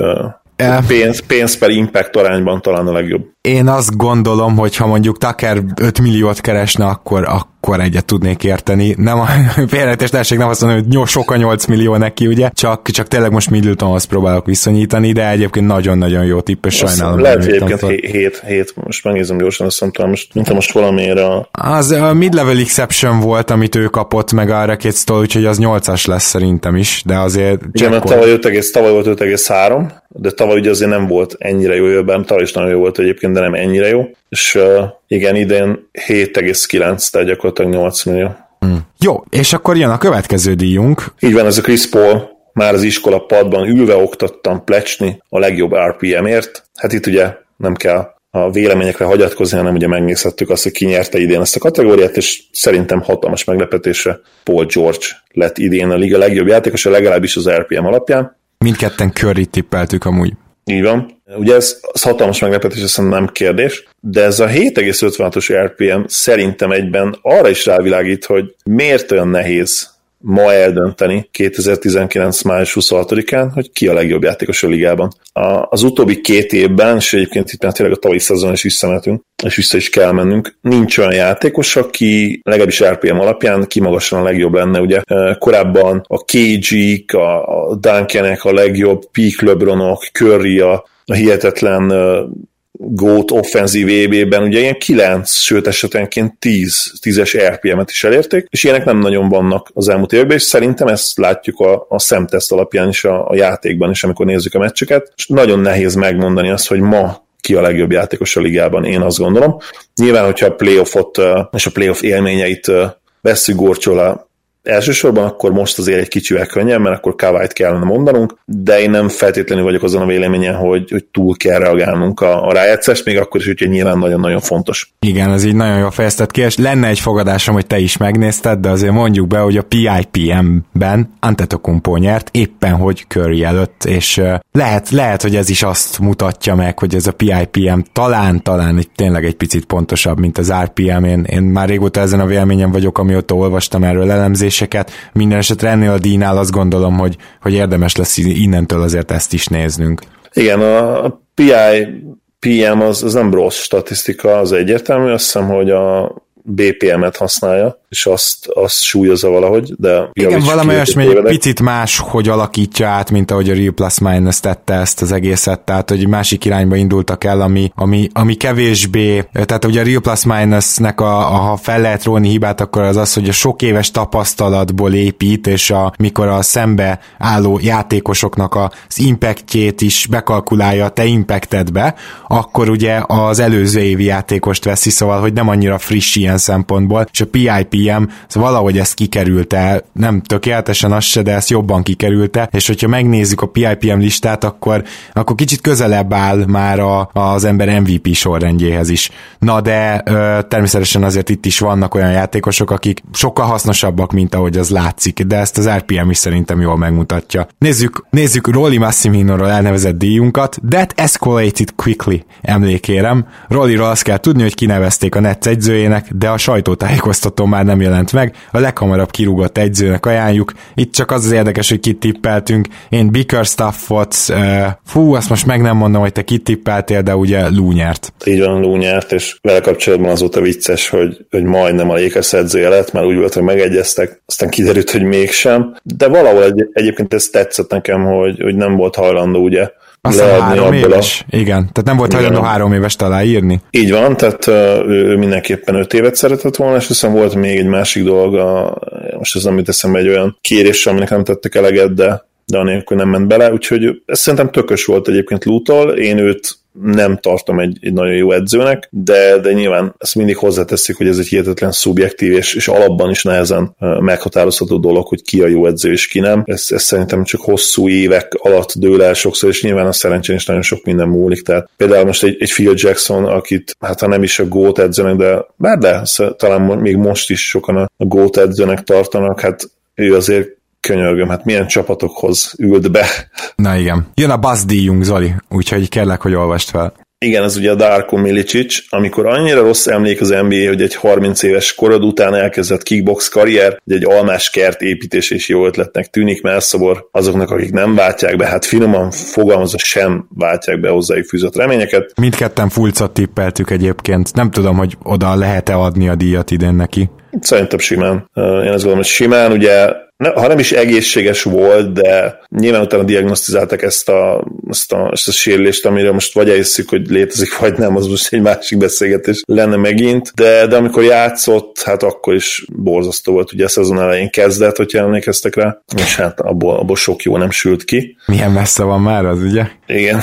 pénz, pénz per impact arányban talán a legjobb. Én azt gondolom, hogy ha mondjuk Tucker 5 milliót keresne, akkor, akkor egyet tudnék érteni. Nem a félrejtéstelenség nem azt mondom, hogy sok a 8 millió neki, ugye? Csak, csak tényleg most Middletonhoz próbálok viszonyítani, de egyébként nagyon-nagyon jó tipp, és sajnálom. Lehet, hogy egyébként 7, 7, most megnézem gyorsan, azt mondtam, most, mint most valamiért a... Az a mid-level exception volt, amit ő kapott meg a Rackets-tól, úgyhogy az 8-as lesz szerintem is, de azért... Igen, mert tavaly, 5, tavaly volt 5,3, de tavaly ugye azért nem volt ennyire jó, jövőben, tavaly is nagyon jó volt egyébként, de nem ennyire jó, és uh, igen, idén 7,9, tehát gyakorlatilag 8 millió. Hmm. Jó, és akkor jön a következő díjunk. Így van, ez a Chris Paul, már az iskola padban ülve oktattam plecsni a legjobb RPM-ért. Hát itt ugye nem kell a véleményekre hagyatkozni, hanem ugye megnézhettük azt, hogy ki nyerte idén ezt a kategóriát, és szerintem hatalmas meglepetésre Paul George lett idén a liga legjobb játékosa, legalábbis az RPM alapján. Mindketten curry tippeltük amúgy. Így van. Ugye ez, ez hatalmas meglepetés, ez nem kérdés, de ez a 7,56-os RPM szerintem egyben arra is rávilágít, hogy miért olyan nehéz ma eldönteni 2019. május 26-án, hogy ki a legjobb játékos a ligában. A, az utóbbi két évben, és egyébként itt már tényleg a tavalyi szezon is visszamentünk, és vissza is kell mennünk, nincs olyan játékos, aki legalábbis RPM alapján kimagasan a legjobb lenne. Ugye korábban a KG-k, a Duncanek a legjobb, Peak LeBronok, Curry a, a hihetetlen GOAT offenzív EB-ben ugye ilyen 9, sőt esetenként 10, 10-es RPM-et is elérték, és ilyenek nem nagyon vannak az elmúlt években, és szerintem ezt látjuk a, a szemteszt alapján is a, a játékban is, amikor nézzük a meccseket, és nagyon nehéz megmondani azt, hogy ma ki a legjobb játékos a ligában, én azt gondolom. Nyilván, hogyha a playoffot és a playoff élményeit vesszük gorcsola elsősorban, akkor most azért egy kicsivel könnyebb, mert akkor Kawait kellene mondanunk, de én nem feltétlenül vagyok azon a véleményen, hogy, hogy túl kell reagálnunk a, a rájátszást, még akkor is, hogy nyilván nagyon-nagyon fontos. Igen, ez így nagyon jól fejezted ki, és lenne egy fogadásom, hogy te is megnézted, de azért mondjuk be, hogy a PIPM-ben Antetokumpo nyert, éppen hogy Curry előtt, és lehet, lehet, hogy ez is azt mutatja meg, hogy ez a PIPM talán, talán egy, tényleg egy picit pontosabb, mint az RPM. Én, én már régóta ezen a véleményen vagyok, amióta olvastam erről elemzés, kérdéseket. Minden esetre ennél a díjnál azt gondolom, hogy, hogy érdemes lesz innentől azért ezt is néznünk. Igen, a PI PM az, az nem rossz statisztika, az egyértelmű. Azt hiszem, hogy a BPM-et használja, és azt, azt súlyozza valahogy, de... Igen, valami olyasmi, egy picit más, hogy alakítja át, mint ahogy a Real Plus Minus tette ezt az egészet, tehát hogy másik irányba indultak el, ami, ami, ami kevésbé, tehát ugye a Real Plus Minus-nek a, a, ha fel lehet róni hibát, akkor az az, hogy a sok éves tapasztalatból épít, és a, mikor a szembe álló játékosoknak az impactjét is bekalkulálja a te impactedbe, akkor ugye az előző évi játékost veszi, szóval, hogy nem annyira friss ilyen szempontból, és a PIP PM, szóval valahogy ezt kikerülte, nem tökéletesen az se, de ezt jobban kikerülte, és hogyha megnézzük a PIPM listát, akkor, akkor kicsit közelebb áll már a, az ember MVP sorrendjéhez is. Na de ö, természetesen azért itt is vannak olyan játékosok, akik sokkal hasznosabbak, mint ahogy az látszik, de ezt az RPM is szerintem jól megmutatja. Nézzük, nézzük Rolly Massimino-ról elnevezett díjunkat, That escalated quickly, emlékérem. Rollyról azt kell tudni, hogy kinevezték a Netsz egyzőjének, de a sajtótájékoztató már nem jelent meg, a leghamarabb kirúgott egyzőnek ajánljuk. Itt csak az az érdekes, hogy kit tippeltünk. Én Bickerstaffot, fú, azt most meg nem mondom, hogy te kit tippeltél, de ugye nyert. Így van, Lú nyert, és vele kapcsolatban azóta vicces, hogy, hogy majdnem a Lakers edzője lett, mert úgy volt, hogy megegyeztek, aztán kiderült, hogy mégsem. De valahol egy, egyébként ez tetszett nekem, hogy, hogy nem volt hajlandó ugye azt három éves, a... igen. Tehát nem volt hajlandó három éves írni. Így van, tehát ő mindenképpen öt évet szeretett volna, és hiszem volt még egy másik dolog, a, most ez nem jut eszembe egy olyan kérés, aminek nem tettek eleget, de de anélkül nem ment bele, úgyhogy ez szerintem tökös volt egyébként Lútól, én őt nem tartom egy, egy nagyon jó edzőnek, de, de nyilván ezt mindig hozzáteszik, hogy ez egy hihetetlen szubjektív és, és alapban is nehezen meghatározható dolog, hogy ki a jó edző és ki nem. Ez, ez szerintem csak hosszú évek alatt dől el sokszor, és nyilván a szerencsén is nagyon sok minden múlik. Tehát például most egy, egy Phil Jackson, akit hát ha nem is a GOAT edzőnek, de bár de, talán még most is sokan a GOAT edzőnek tartanak, hát ő azért könyörgöm, hát milyen csapatokhoz ült be. Na igen. Jön a Buzz díjunk, Zoli, úgyhogy kellek, hogy olvast fel. Igen, ez ugye a Darko Milicic, amikor annyira rossz emlék az NBA, hogy egy 30 éves korod után elkezdett kickbox karrier, hogy egy almás kert építés is jó ötletnek tűnik, mert szobor azoknak, akik nem váltják be, hát finoman fogalmazva sem váltják be hozzájuk fűzött reményeket. Mindketten fulcot tippeltük egyébként. Nem tudom, hogy oda lehet-e adni a díjat idén neki. Szerintem simán. Én azt gondolom, hogy simán, ugye ne, ha nem is egészséges volt, de nyilván utána diagnosztizáltak ezt a, ezt a, ezt a sérülést, amire most vagy elhiszük, hogy létezik, vagy nem, az most egy másik beszélgetés lenne megint, de, de amikor játszott, hát akkor is borzasztó volt, ugye a szezon elején kezdett, hogyha emlékeztek rá, és hát abból, abból sok jó nem sült ki. Milyen messze van már az, ugye? Igen.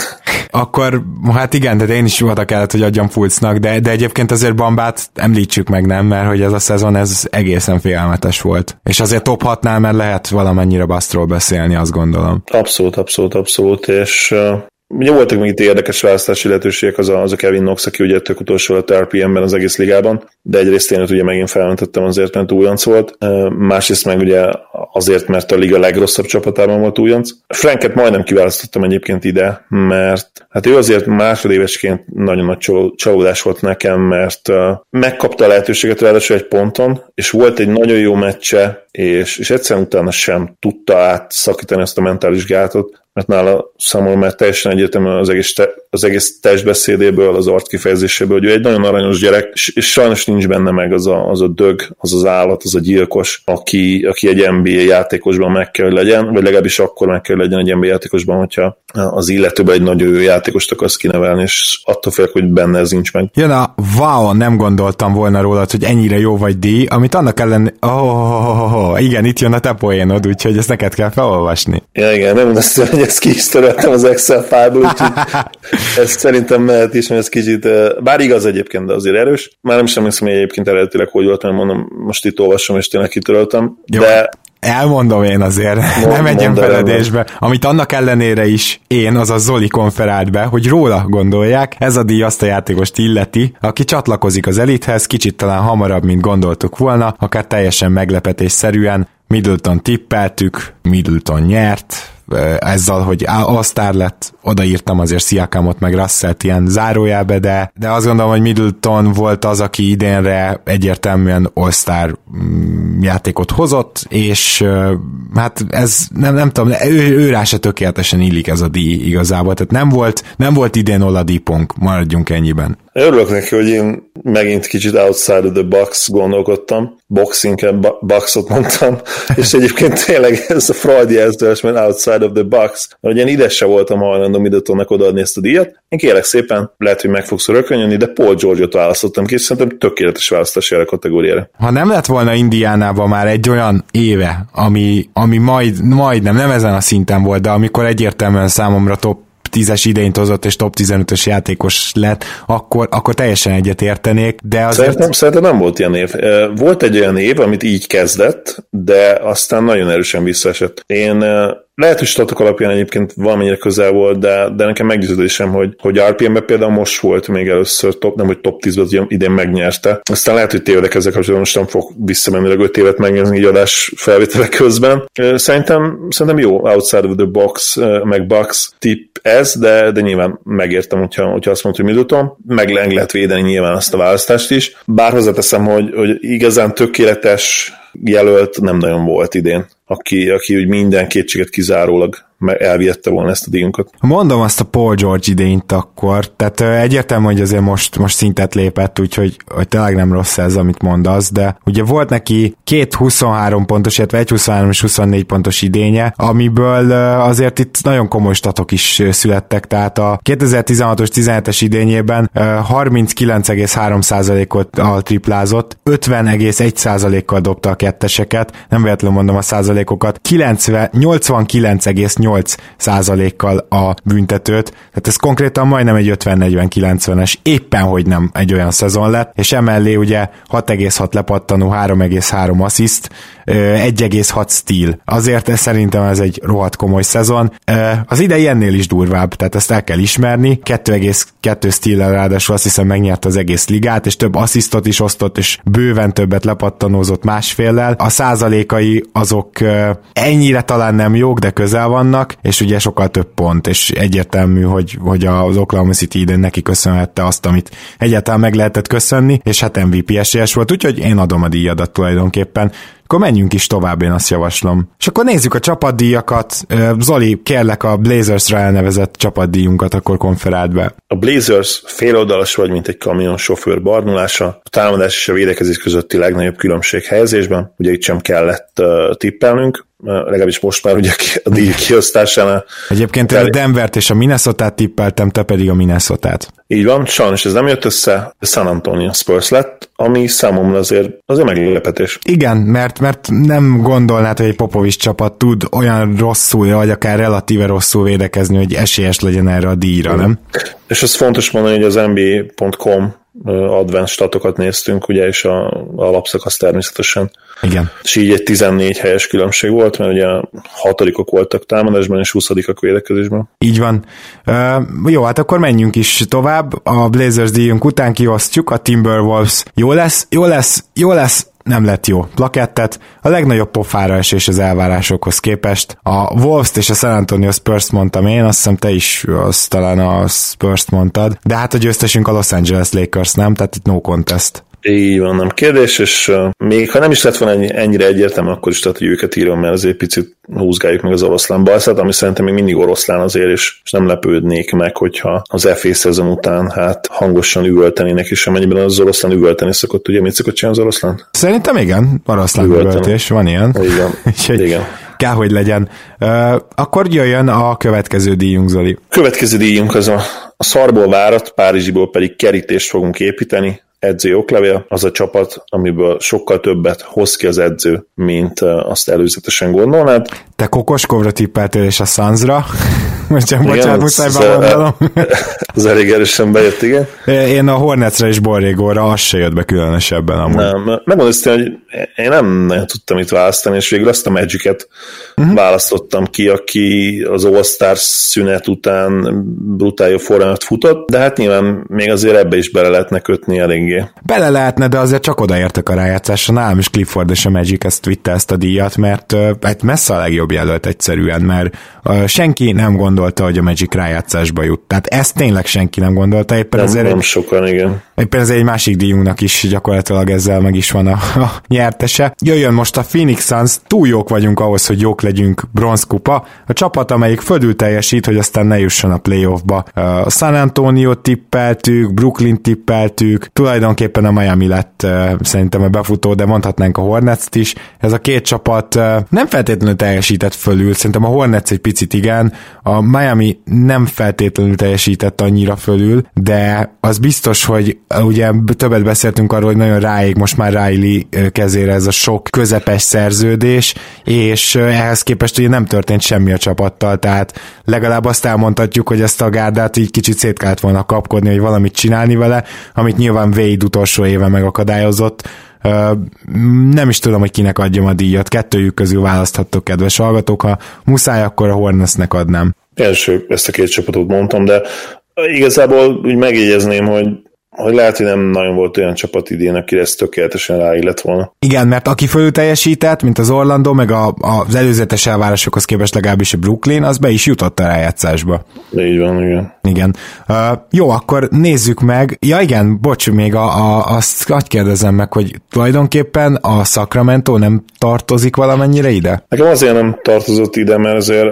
Akkor, hát igen, de én is oda kellett, hogy adjam Fulcnak, de, de egyébként azért Bambát említsük meg, nem, mert hogy ez a szezon ez egészen félelmetes volt. És azért top 6 már lehet valamennyire Bastról beszélni, azt gondolom. Abszolút, abszolút, abszolút, és Ugye voltak még itt érdekes választási lehetőségek, az a, az a Kevin Knox, aki ugye tök utolsó lett RPM-ben az egész ligában, de egyrészt én ugye megint felmentettem azért, mert újonc volt, másrészt meg ugye azért, mert a liga legrosszabb csapatában volt újonc. Franket majdnem kiválasztottam egyébként ide, mert hát ő azért másodévesként nagyon nagy csalódás volt nekem, mert megkapta a lehetőséget ráadásul egy ponton, és volt egy nagyon jó meccse és, és egyszerűen utána sem tudta átszakítani ezt a mentális gátot, mert nála számomra már teljesen egyértelműen az egész, te, az egész testbeszédéből, az arckifejezéséből, hogy ő egy nagyon aranyos gyerek, és, és sajnos nincs benne meg az a, az a dög, az az állat, az a gyilkos, aki, aki egy NBA játékosban meg kell, hogy legyen, vagy legalábbis akkor meg kell, hogy legyen egy NBA játékosban, hogyha az illetőben egy nagyon jó játékost akarsz kinevelni, és attól félek, hogy benne ez nincs meg. Jön a wow, nem gondoltam volna rólad, hogy ennyire jó vagy díj, amit annak ellen, oh, oh, oh, oh, igen, itt jön a te poénod, úgyhogy ezt neked kell felolvasni. Ja, igen, nem azt hogy ezt ki is töröltem az Excel fájból, úgyhogy ezt szerintem mehet is, mert ez kicsit, bár igaz egyébként, de azért erős. Már nem sem emlékszem, hogy egyébként eredetileg hogy volt, mert mondom, most itt olvasom, és tényleg kitöröltem. Jó. De Elmondom én azért, mond, nem egy feledésbe. Amit annak ellenére is én, az a Zoli konferált be, hogy róla gondolják, ez a díj azt a játékost illeti, aki csatlakozik az elithez, kicsit talán hamarabb, mint gondoltuk volna, akár teljesen meglepetésszerűen, Middleton tippeltük, Middleton nyert, ezzel, hogy All-Star lett, odaírtam azért Sziakámot meg Russell ilyen zárójelbe, de, de azt gondolom, hogy Middleton volt az, aki idénre egyértelműen All-Star mm, játékot hozott, és hát ez nem, nem tudom, ő, ő rá se tökéletesen illik ez a díj igazából, tehát nem volt, nem volt idén Oladipunk, maradjunk ennyiben. Örülök neki, hogy én megint kicsit outside of the box gondolkodtam, boxing boxot mondtam, és egyébként tényleg ez a Freudi elzdős, mert outside of the box, mert én ide se voltam hajlandó Middletonnak odaadni ezt a díjat. Én kérek szépen, lehet, hogy meg fogsz rökönyönni, de Paul George-ot választottam ki, és szerintem tökéletes választás erre a kategóriára. Ha nem lett volna Indiánában már egy olyan éve, ami, ami majd, majdnem, nem ezen a szinten volt, de amikor egyértelműen számomra top 10-es idényt hozott és top 15-ös játékos lett, akkor, akkor teljesen egyet értenék, de azért... Szerintem, szerintem nem volt ilyen év. Volt egy olyan év, amit így kezdett, de aztán nagyon erősen visszaesett. Én lehet, hogy statok alapján egyébként valamennyire közel volt, de, de nekem meggyőződésem, hogy, hogy RPM-ben például most volt még először top, nem hogy top 10-ben idén megnyerte. Aztán lehet, hogy tévedek ezzel kapcsolatban, most nem fog visszamenőleg 5 évet megnézni így adás felvételek közben. Szerintem, szerintem jó outside of the box, meg box tip ez, de, de nyilván megértem, hogyha, hogyha azt mondta, hogy Middleton, meg lehet védeni nyilván azt a választást is. Bár hozzáteszem, hogy, hogy igazán tökéletes jelölt nem nagyon volt idén, aki, aki úgy minden kétséget kizárólag elvihette volna ezt a díjunkat. Mondom azt a Paul George idényt akkor, tehát egyértelmű, hogy azért most, most szintet lépett, úgyhogy hogy tényleg nem rossz ez, amit mondasz, de ugye volt neki két 23 pontos, illetve egy 23 és 24 pontos idénye, amiből azért itt nagyon komoly statok is születtek, tehát a 2016-os 17-es idényében 39,3%-ot triplázott, 50,1%-kal dobta a ketteseket, nem véletlenül mondom a százalékokat, 90, 89,8 százalékkal a büntetőt, tehát ez konkrétan majdnem egy 50-40-90-es, éppen hogy nem egy olyan szezon lett, és emellé ugye 6,6 lepattanó, 3,3 assziszt, 1,6 stíl. Azért ez szerintem ez egy rohadt komoly szezon. Az idei ennél is durvább, tehát ezt el kell ismerni. 2,2 stíl ráadásul azt hiszem megnyerte az egész ligát, és több asszisztot is osztott, és bőven többet lepattanózott másféllel. A százalékai azok ennyire talán nem jók, de közel vannak, és ugye sokkal több pont, és egyértelmű, hogy, hogy az Oklahoma City idén neki köszönhette azt, amit egyáltalán meg lehetett köszönni, és hát MVP esélyes volt, úgyhogy én adom a díjadat tulajdonképpen. Akkor menjünk is tovább, én azt javaslom. És akkor nézzük a csapatdíjakat. Zoli, kérlek a Blazers-ra elnevezett csapatdíjunkat akkor konferált be. A Blazers féloldalas vagy, mint egy kamion sofőr barnulása. A támadás és a védekezés közötti legnagyobb különbség helyezésben. Ugye itt sem kellett uh, tippelnünk legalábbis most már ugye a díj kiosztásánál. Egyébként a Denvert és a Minnesota tippeltem, te pedig a minnesota -t. Így van, sajnos ez nem jött össze, San Antonio Spurs lett, ami számomra azért, azért meglepetés. Igen, mert, mert nem gondolnád, hogy egy Popovics csapat tud olyan rosszul, vagy akár relatíve rosszul védekezni, hogy esélyes legyen erre a díjra, nem? És ez fontos mondani, hogy az NBA.com advanced statokat néztünk, ugye, és a, a alapszakasz természetesen. Igen. És így egy 14 helyes különbség volt, mert ugye hatodikok voltak támadásban, és 20 védekezésben. Így van. Uh, jó, hát akkor menjünk is tovább. A Blazers díjunk után kiosztjuk, a Timberwolves jó lesz, jó lesz, jó lesz, nem lett jó plakettet, a legnagyobb pofára esés az elvárásokhoz képest. A wolves és a San Antonio Spurs mondtam én, azt hiszem te is azt talán a Spurs mondtad, de hát a győztesünk a Los Angeles Lakers, nem? Tehát itt no contest. Így van, nem kérdés, és még ha nem is lett volna ennyi, ennyire egyértelmű, akkor is tehát, hogy őket írom, mert azért picit húzgáljuk meg az oroszlán balszát, ami szerintem még mindig oroszlán azért, és, és nem lepődnék meg, hogyha az FA szezon után hát hangosan üvöltenének, és amennyiben az oroszlán üvölteni szokott, ugye mit szokott csinálni az oroszlán? Szerintem igen, oroszlán üvöltés, van ilyen. Igen, igen. Kell, hogy legyen. Uh, akkor jöjjön a következő díjunk, Zoli. Következő díjunk az a, a szarból várat, Párizsiból pedig kerítést fogunk építeni edző oklevél, az a csapat, amiből sokkal többet hoz ki az edző, mint azt előzetesen gondolnád. Te Kokoskovra tippeltél és a Sanzra. Most csak bocsánat, muszáj bemondalom. Az elég erősen bejött, igen. Én a Hornetsre és Borrégóra az se jött be különösebben amúgy. Nem, megmondom hogy én nem nagyon tudtam itt választani, és végül azt a Magic-et uh-huh. választottam ki, aki az All-Star szünet után brutál jó forrámat futott, de hát nyilván még azért ebbe is bele lehetne kötni eléggé. Bele lehetne, de azért csak odaértek a rájátszásra. Nálam is Clifford és a Magic ezt vitte ezt a díjat, mert hát messze a legjobb jelölt egyszerűen, mert senki nem gondolta, hogy a Magic rájátszásba jut. Tehát ezt tényleg senki nem gondolta, éppen nem, ezért... Nem sokan, igen. Éppen ezért egy másik díjunknak is gyakorlatilag ezzel meg is van a, a nyertese. Jöjjön most a Phoenix Suns, túl jók vagyunk ahhoz, hogy jók legyünk bronzkupa. A csapat, amelyik fölül teljesít, hogy aztán ne jusson a playoffba. A San Antonio tippeltük, Brooklyn tippeltük, tulajdonképpen a Miami lett szerintem a befutó, de mondhatnánk a hornets is. Ez a két csapat nem feltétlenül teljesített fölül, szerintem a Hornets egy picit igen, a Miami nem feltétlenül teljesített annyira fölül, de az biztos, hogy ugye többet beszéltünk arról, hogy nagyon ráig most már Riley kezére ez a sok közepes szerződés, és ehhez képest ugye nem történt semmi a csapattal, tehát legalább azt elmondhatjuk, hogy ezt a gárdát így kicsit szét kellett volna kapkodni, hogy valamit csinálni vele, amit nyilván Wade utolsó éve megakadályozott, nem is tudom, hogy kinek adjam a díjat, kettőjük közül választhattok, kedves hallgatók, ha muszáj, akkor a Hornetsnek adnám. Első ezt a két csapatot mondtam, de igazából úgy megjegyezném, hogy hogy lehet, hogy nem nagyon volt olyan csapat idén, akire ez tökéletesen ráillett volna. Igen, mert aki fölül teljesített, mint az Orlando, meg a, az előzetes elvárásokhoz képest legalábbis a Brooklyn, az be is jutott a rájátszásba. Így van, igen. Igen. Uh, jó, akkor nézzük meg. Ja igen, bocs, még a, a, azt, azt kérdezem meg, hogy tulajdonképpen a Sacramento nem tartozik valamennyire ide? Nekem azért nem tartozott ide, mert azért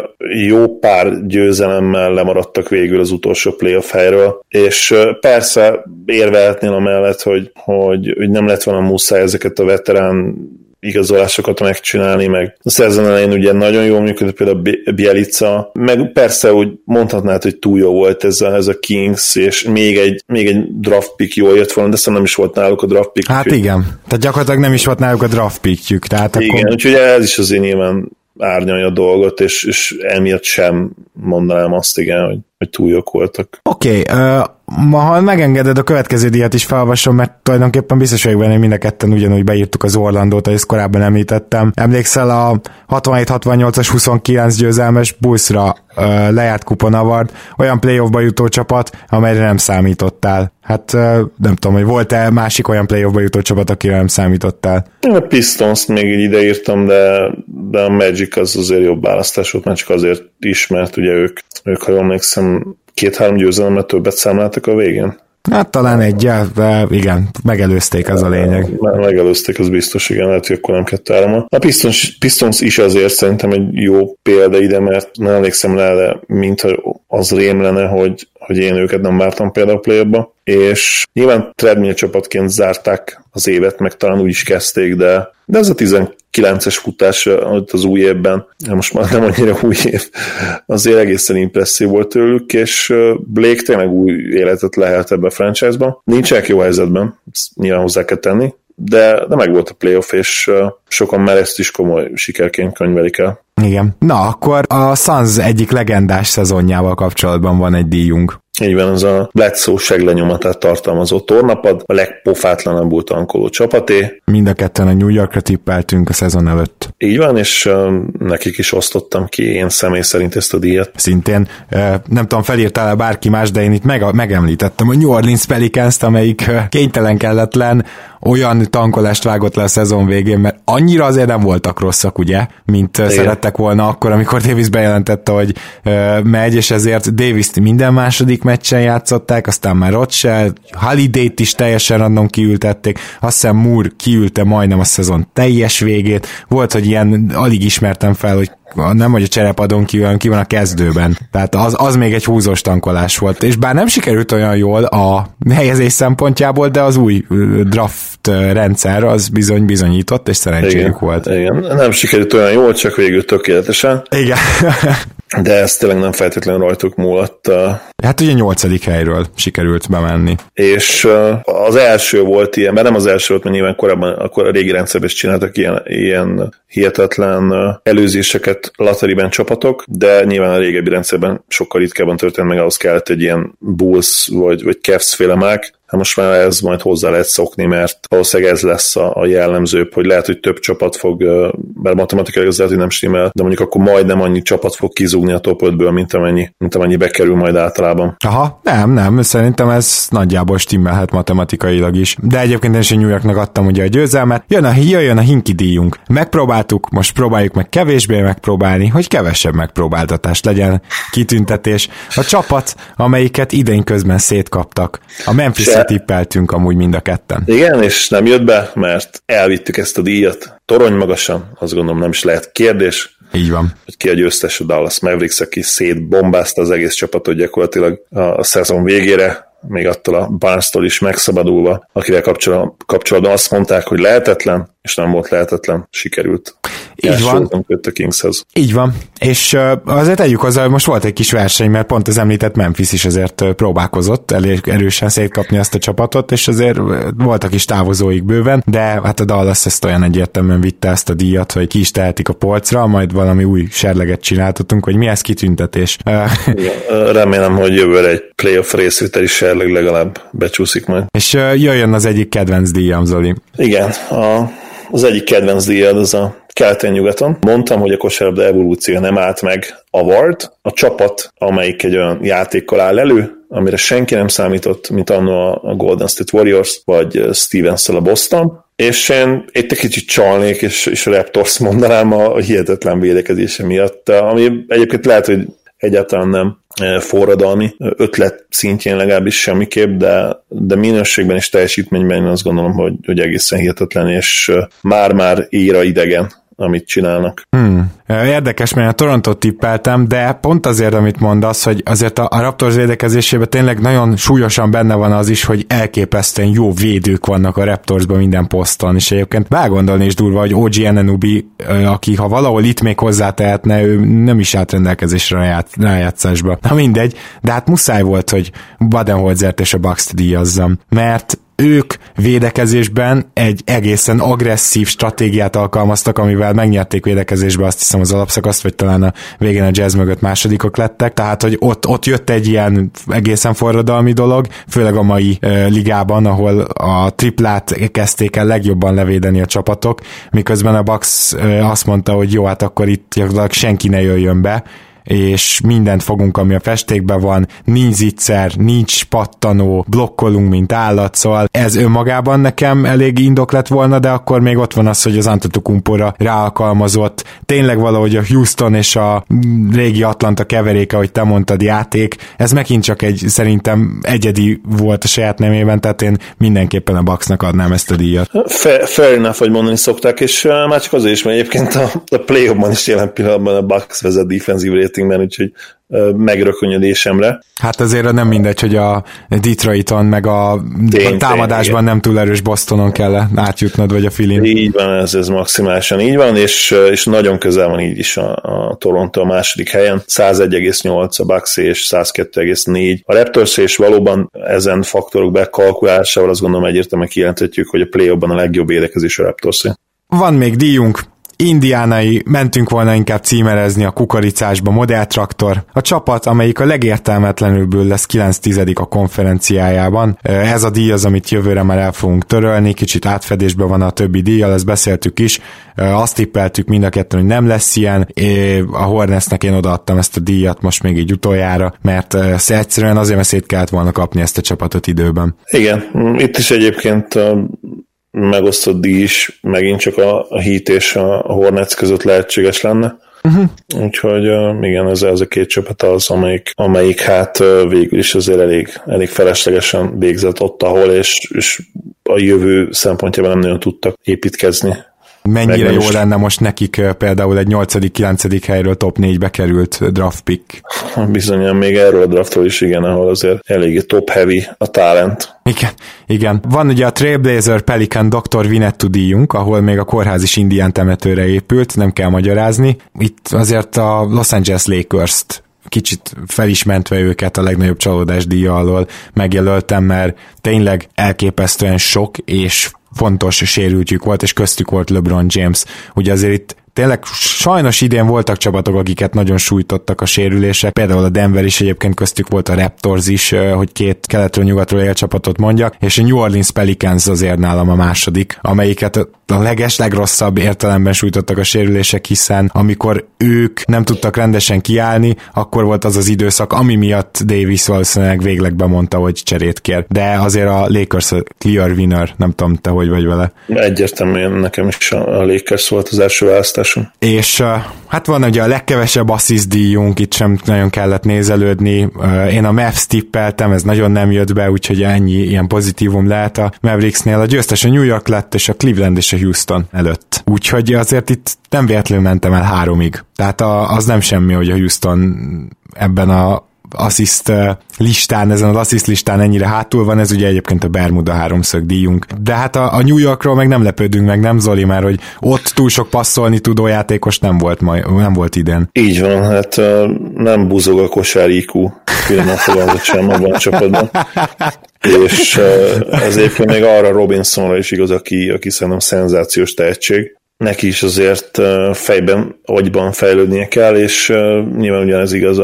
jó pár győzelemmel lemaradtak végül az utolsó playoff helyről, és persze érvehetnél amellett, hogy, hogy, hogy nem lett volna muszáj ezeket a veterán igazolásokat megcsinálni, meg a szezon elején ugye nagyon jól működött például Bielica, meg persze úgy mondhatnád, hogy túl jó volt ez a, ez a Kings, és még egy, még egy draft pick jól jött volna, de aztán nem is volt náluk a draft pick. Hát igen, tehát gyakorlatilag nem is volt náluk a draft pickjük. Tehát igen, akkor... úgyhogy ez is azért nyilván árnyalja a dolgot, és, és emiatt sem mondanám azt, igen, hogy, hogy túl jók voltak. Oké, okay, uh, ma, ha megengeded, a következő díjat is felolvasom, mert tulajdonképpen biztos vagyok benne, hogy mind a ketten ugyanúgy beírtuk az Orlandót, ahogy ezt korábban említettem. Emlékszel a 67-68-as 29 győzelmes Bullsra uh, lejárt kuponavard, olyan playoffba jutó csapat, amelyre nem számítottál. Hát uh, nem tudom, hogy volt-e másik olyan playoffba jutó csapat, akire nem számítottál? A Pistons még így ideírtam, de, de a Magic az azért jobb választás volt, mert csak azért is, mert ugye ők, ők ha jól emlékszem, két-három győzelemmel többet számláltak a végén. Hát talán egy, de igen, megelőzték az a lényeg. Megelőzték, az biztos, igen, lehet, hogy akkor nem kettő áram. A Pistons, Pistons is azért szerintem egy jó példa ide, mert nem emlékszem rá, de mintha az rém lenne, hogy, hogy én őket nem vártam például play és nyilván treadmill csapatként zárták az évet, meg talán úgy is kezdték, de, de ez a 19-es futás az új évben, most már nem annyira új év, azért egészen impresszív volt tőlük, és Blake tényleg új életet lehet ebbe a franchise-ban. Nincsenek jó helyzetben, ezt nyilván hozzá kell tenni, de, de meg volt a playoff, és sokan már ezt is komoly sikerként könyvelik el. Igen. Na, akkor a Suns egyik legendás szezonjával kapcsolatban van egy díjunk. Így van, az a Bledsoe seglenyomatát tartalmazó tornapad, a legpofátlanabbul tankoló csapaté. Mind a ketten a New Yorkra tippeltünk a szezon előtt. Így van, és uh, nekik is osztottam ki én személy szerint ezt a díjat. Szintén, uh, nem tudom, felírtál-e bárki más, de én itt meg, megemlítettem a New Orleans Pelicans-t, amelyik uh, kénytelen kelletlen olyan tankolást vágott le a szezon végén, mert annyira azért nem voltak rosszak, ugye, mint Igen. szerettek volna akkor, amikor Davis bejelentette, hogy uh, megy, és ezért davis minden második meccsen játszották, aztán már ott se, Holiday-t is teljesen random kiültették, azt hiszem Moore kiülte majdnem a szezon teljes végét, volt, hogy ilyen alig ismertem fel, hogy nem hogy a cserepadon kívül, hanem ki van a kezdőben. Tehát az, az még egy húzós tankolás volt. És bár nem sikerült olyan jól a helyezés szempontjából, de az új draft rendszer az bizony bizonyított, és szerencséjük igen, volt. Igen, nem sikerült olyan jól, csak végül tökéletesen. Igen. de ez tényleg nem feltétlenül rajtuk múlott. Hát ugye nyolcadik helyről sikerült bemenni. És az első volt ilyen, mert nem az első volt, mert nyilván korábban akkor a régi rendszerben is csináltak ilyen, ilyen hihetetlen előzéseket Lateriben csapatok, de nyilván a régebbi rendszerben sokkal ritkábban történt meg, ahhoz kellett egy ilyen Bulls vagy, vagy Cavs féle mák, Hát most már ez majd hozzá lehet szokni, mert valószínűleg ez lesz a, a jellemzőbb, hogy lehet, hogy több csapat fog, mert matematikai az lehet, hogy nem stimmel, de mondjuk akkor majdnem annyi csapat fog kizúgni a top 5-ből, mint amennyi, mint amennyi bekerül majd általában. Aha, nem, nem, szerintem ez nagyjából stimmelhet matematikailag is. De egyébként én is New Yorknak adtam ugye a győzelmet. Jön a, jöjjön a hinki díjunk. Megpróbáltuk, most próbáljuk meg kevésbé megpróbálni, hogy kevesebb megpróbáltatás legyen, kitüntetés. A csapat, amelyiket idén közben szétkaptak. A Memphis tippeltünk amúgy mind a ketten. Igen, és nem jött be, mert elvittük ezt a díjat. Torony magasan, azt gondolom nem is lehet kérdés. Így van. Hogy ki a győztes a Dallas Mavericks, aki szétbombázta az egész csapatot gyakorlatilag a szezon végére, még attól a Barnes-tól is megszabadulva, akivel kapcsolatban azt mondták, hogy lehetetlen, és nem volt lehetetlen, sikerült. Így van. A Kingshez. Így van. És azért tegyük hozzá, hogy most volt egy kis verseny, mert pont az említett Memphis is azért próbálkozott elég erősen szétkapni ezt a csapatot, és azért voltak is távozóik bőven, de hát a Dallas ezt olyan egyértelműen vitte ezt a díjat, hogy ki is tehetik a polcra, majd valami új serleget csináltatunk, hogy mi ez kitüntetés. Remélem, hogy jövőre egy playoff részvételi serleg legalább becsúszik majd. És jöjjön az egyik kedvenc díjam, Zoli. Igen, a az egyik kedvenc díjad az a keleten-nyugaton. Mondtam, hogy a kosárlabda evolúció nem állt meg a Vard, a csapat, amelyik egy olyan játékkal áll elő, amire senki nem számított, mint annó a Golden State Warriors, vagy stevens a Boston, és én itt egy kicsit csalnék, és, és a Raptors mondanám a, a hihetetlen védekezése miatt, ami egyébként lehet, hogy egyáltalán nem forradalmi ötlet szintjén legalábbis semmiképp, de, de minőségben és teljesítményben én azt gondolom, hogy, hogy egészen hihetetlen, és már-már íra idegen amit csinálnak. Hmm. Érdekes, mert a Toronto tippeltem, de pont azért, amit mondasz, hogy azért a, a Raptors védekezésében tényleg nagyon súlyosan benne van az is, hogy elképesztően jó védők vannak a Raptorsban minden poszton, és egyébként belgondolni is durva, hogy OG Enenubi, aki ha valahol itt még hozzátehetne, ő nem is állt rendelkezésre rájátszásba. Na mindegy, de hát muszáj volt, hogy Badenholzert és a Bucks-t díjazzam, mert ők védekezésben egy egészen agresszív stratégiát alkalmaztak, amivel megnyerték védekezésbe azt hiszem az alapszakaszt, vagy talán a végén a jazz mögött másodikok lettek, tehát hogy ott, ott jött egy ilyen egészen forradalmi dolog, főleg a mai e, ligában, ahol a triplát kezdték el legjobban levédeni a csapatok, miközben a Bucks e, azt mondta, hogy jó, hát akkor itt senki ne jöjjön be, és mindent fogunk, ami a festékben van, nincs zicser, nincs pattanó, blokkolunk, mint állat, szóval ez önmagában nekem elég indok lett volna, de akkor még ott van az, hogy az Antetokumpora ráalkalmazott, tényleg valahogy a Houston és a régi Atlanta keveréke, ahogy te mondtad, játék, ez megint csak egy szerintem egyedi volt a saját nemében, tehát én mindenképpen a Bucksnak adnám ezt a díjat. Fair, fair enough, hogy mondani szokták, és uh, már csak azért is, mert egyébként a, a play is jelen pillanatban a Bucks vezet defensív ratingben, úgyhogy megrökönyödésemre. Hát azért nem mindegy, hogy a Detroiton meg a, tény, a támadásban tény, nem túl erős Bostonon kell átjutnod, vagy a Filin. Így van, ez, ez maximálisan így van, és, és nagyon közel van így is a, a Toronto a második helyen. 101,8 a Bucks és 102,4 a Raptors, és valóban ezen faktorok bekalkulásával azt gondolom egyértelműen kijelenthetjük, hogy a play a legjobb édekezés a Raptors. Van még díjunk, indiánai mentünk volna inkább címerezni a kukoricásba modelltraktor. A csapat, amelyik a legértelmetlenülből lesz 9 tizedik a konferenciájában. Ez a díj az, amit jövőre már el fogunk törölni, kicsit átfedésben van a többi díjjal, ezt beszéltük is. Azt tippeltük mind a kettőn, hogy nem lesz ilyen. A Hornetsnek én odaadtam ezt a díjat most még így utoljára, mert egyszerűen azért, mert szét kellett volna kapni ezt a csapatot időben. Igen, itt is egyébként megosztott díj is megint csak a, a Heat és a Hornets között lehetséges lenne. Uh-huh. Úgyhogy igen, ez, ez a két csapat az, amelyik, amelyik hát végül is azért elég, elég feleslegesen végzett ott, ahol, és, és a jövő szempontjában nem nagyon tudtak építkezni. Mennyire jó is. lenne most nekik például egy 8.-9. helyről top 4-be került draft pick. Bizonyan még erről a draftról is igen, ahol azért eléggé top heavy a talent. Igen, igen. Van ugye a Trailblazer Pelican Dr. Vinettu díjunk, ahol még a kórház is indián temetőre épült, nem kell magyarázni. Itt azért a Los Angeles Lakers-t kicsit felismentve őket a legnagyobb csalódás díja alól megjelöltem, mert tényleg elképesztően sok és fontos sérültjük volt, és köztük volt LeBron James. Ugye azért itt tényleg sajnos idén voltak csapatok, akiket nagyon sújtottak a sérülések, például a Denver is egyébként köztük volt a Raptors is, hogy két keletről nyugatról él csapatot mondjak, és a New Orleans Pelicans azért nálam a második, amelyiket a leges, legrosszabb értelemben sújtottak a sérülések, hiszen amikor ők nem tudtak rendesen kiállni, akkor volt az az időszak, ami miatt Davis valószínűleg végleg bemondta, hogy cserét kér. De azért a Lakers a clear winner, nem tudom, te hogy vagy vele. Egyértelműen nekem is a Lakers volt az első választás választáson. És hát van ugye a legkevesebb assist díjunk, itt sem nagyon kellett nézelődni. Én a Mavs tippeltem, ez nagyon nem jött be, úgyhogy ennyi ilyen pozitívum lehet a Mavericksnél. A győztes a New York lett, és a Cleveland és a Houston előtt. Úgyhogy azért itt nem véletlenül mentem el háromig. Tehát az nem semmi, hogy a Houston ebben a assziszt listán, ezen az assziszt listán ennyire hátul van, ez ugye egyébként a Bermuda háromszög díjunk. De hát a, a New Yorkról meg nem lepődünk meg, nem Zoli, mert hogy ott túl sok passzolni tudó játékos nem volt, ma, nem volt idén. Így van, hát nem buzog a kosár IQ, finoman fogalmazott sem abban a csapatban. És ez egyébként még arra Robinsonra is igaz, aki, aki szerintem szenzációs tehetség neki is azért fejben, agyban fejlődnie kell, és nyilván ugyanez igaz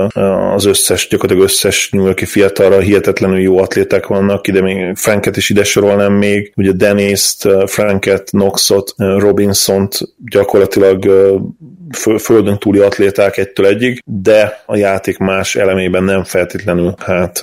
az összes, gyakorlatilag összes New Yorki fiatalra hihetetlenül jó atléták vannak, ide még Franket is ide sorolnám még, ugye Dennis-t, Franket, Knoxot, Robinsont gyakorlatilag földön túli atléták egytől egyig, de a játék más elemében nem feltétlenül hát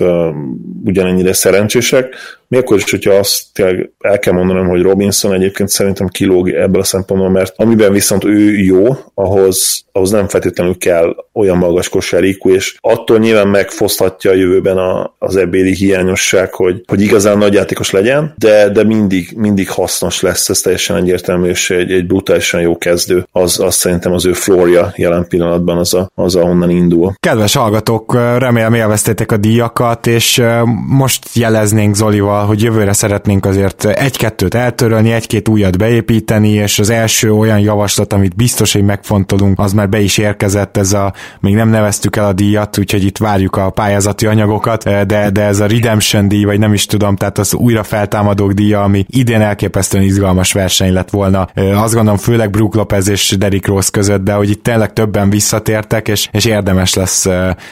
ugyanennyire szerencsések, mi akkor is, hogyha azt tényleg el kell mondanom, hogy Robinson egyébként szerintem kilóg ebből a szempontból, mert amiben viszont ő jó, ahhoz, ahhoz nem feltétlenül kell olyan magas kosárikú, és attól nyilván megfoszthatja a jövőben a, az ebbéli hiányosság, hogy, hogy igazán nagy játékos legyen, de, de mindig, mindig hasznos lesz, ez teljesen egyértelmű, és egy, egy brutálisan jó kezdő, az, az szerintem az ő florja jelen pillanatban az, a, az ahonnan indul. Kedves hallgatók, remélem élveztétek a díjakat, és most jeleznénk Zolival hogy jövőre szeretnénk azért egy-kettőt eltörölni, egy-két újat beépíteni, és az első olyan javaslat, amit biztos, hogy megfontolunk, az már be is érkezett, ez a, még nem neveztük el a díjat, úgyhogy itt várjuk a pályázati anyagokat, de, de ez a Redemption díj, vagy nem is tudom, tehát az újra feltámadók díja, ami idén elképesztően izgalmas verseny lett volna. Azt gondolom főleg Brook Lopez és Derrick Rose között, de hogy itt tényleg többen visszatértek, és, és érdemes lesz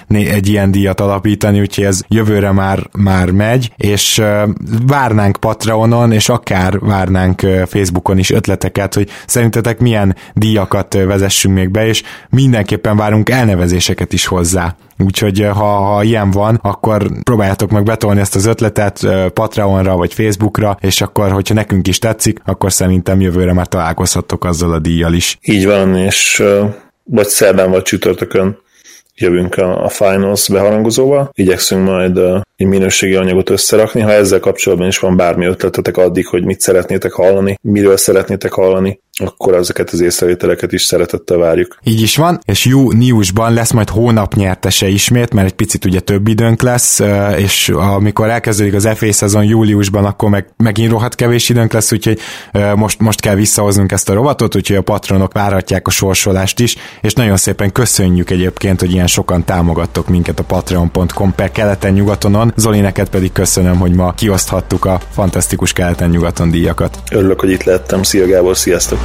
egy ilyen díjat alapítani, úgyhogy ez jövőre már, már megy, és várnánk Patreonon, és akár várnánk Facebookon is ötleteket, hogy szerintetek milyen díjakat vezessünk még be, és mindenképpen várunk elnevezéseket is hozzá. Úgyhogy ha, ha ilyen van, akkor próbáljátok meg betolni ezt az ötletet Patreonra vagy Facebookra, és akkor, hogyha nekünk is tetszik, akkor szerintem jövőre már találkozhattok azzal a díjjal is. Így van, és vagy szerdán, vagy csütörtökön jövünk a, a Finals beharangozóval. Igyekszünk majd egy minőségi anyagot összerakni. Ha ezzel kapcsolatban is van bármi ötletetek addig, hogy mit szeretnétek hallani, miről szeretnétek hallani, akkor ezeket az észrevételeket is szeretettel várjuk. Így is van, és júniusban lesz majd hónap nyertese ismét, mert egy picit ugye több időnk lesz, és amikor elkezdődik az FA szezon júliusban, akkor meg, megint rohadt kevés időnk lesz, úgyhogy most, most kell visszahoznunk ezt a rovatot, úgyhogy a patronok várhatják a sorsolást is, és nagyon szépen köszönjük egyébként, hogy ilyen sokan támogattok minket a patreon.com per keleten-nyugatonon. Zoli, neked pedig köszönöm, hogy ma kioszthattuk a fantasztikus keleten-nyugaton díjakat. Örülök, hogy itt lettem. Szia Gábor, sziasztok!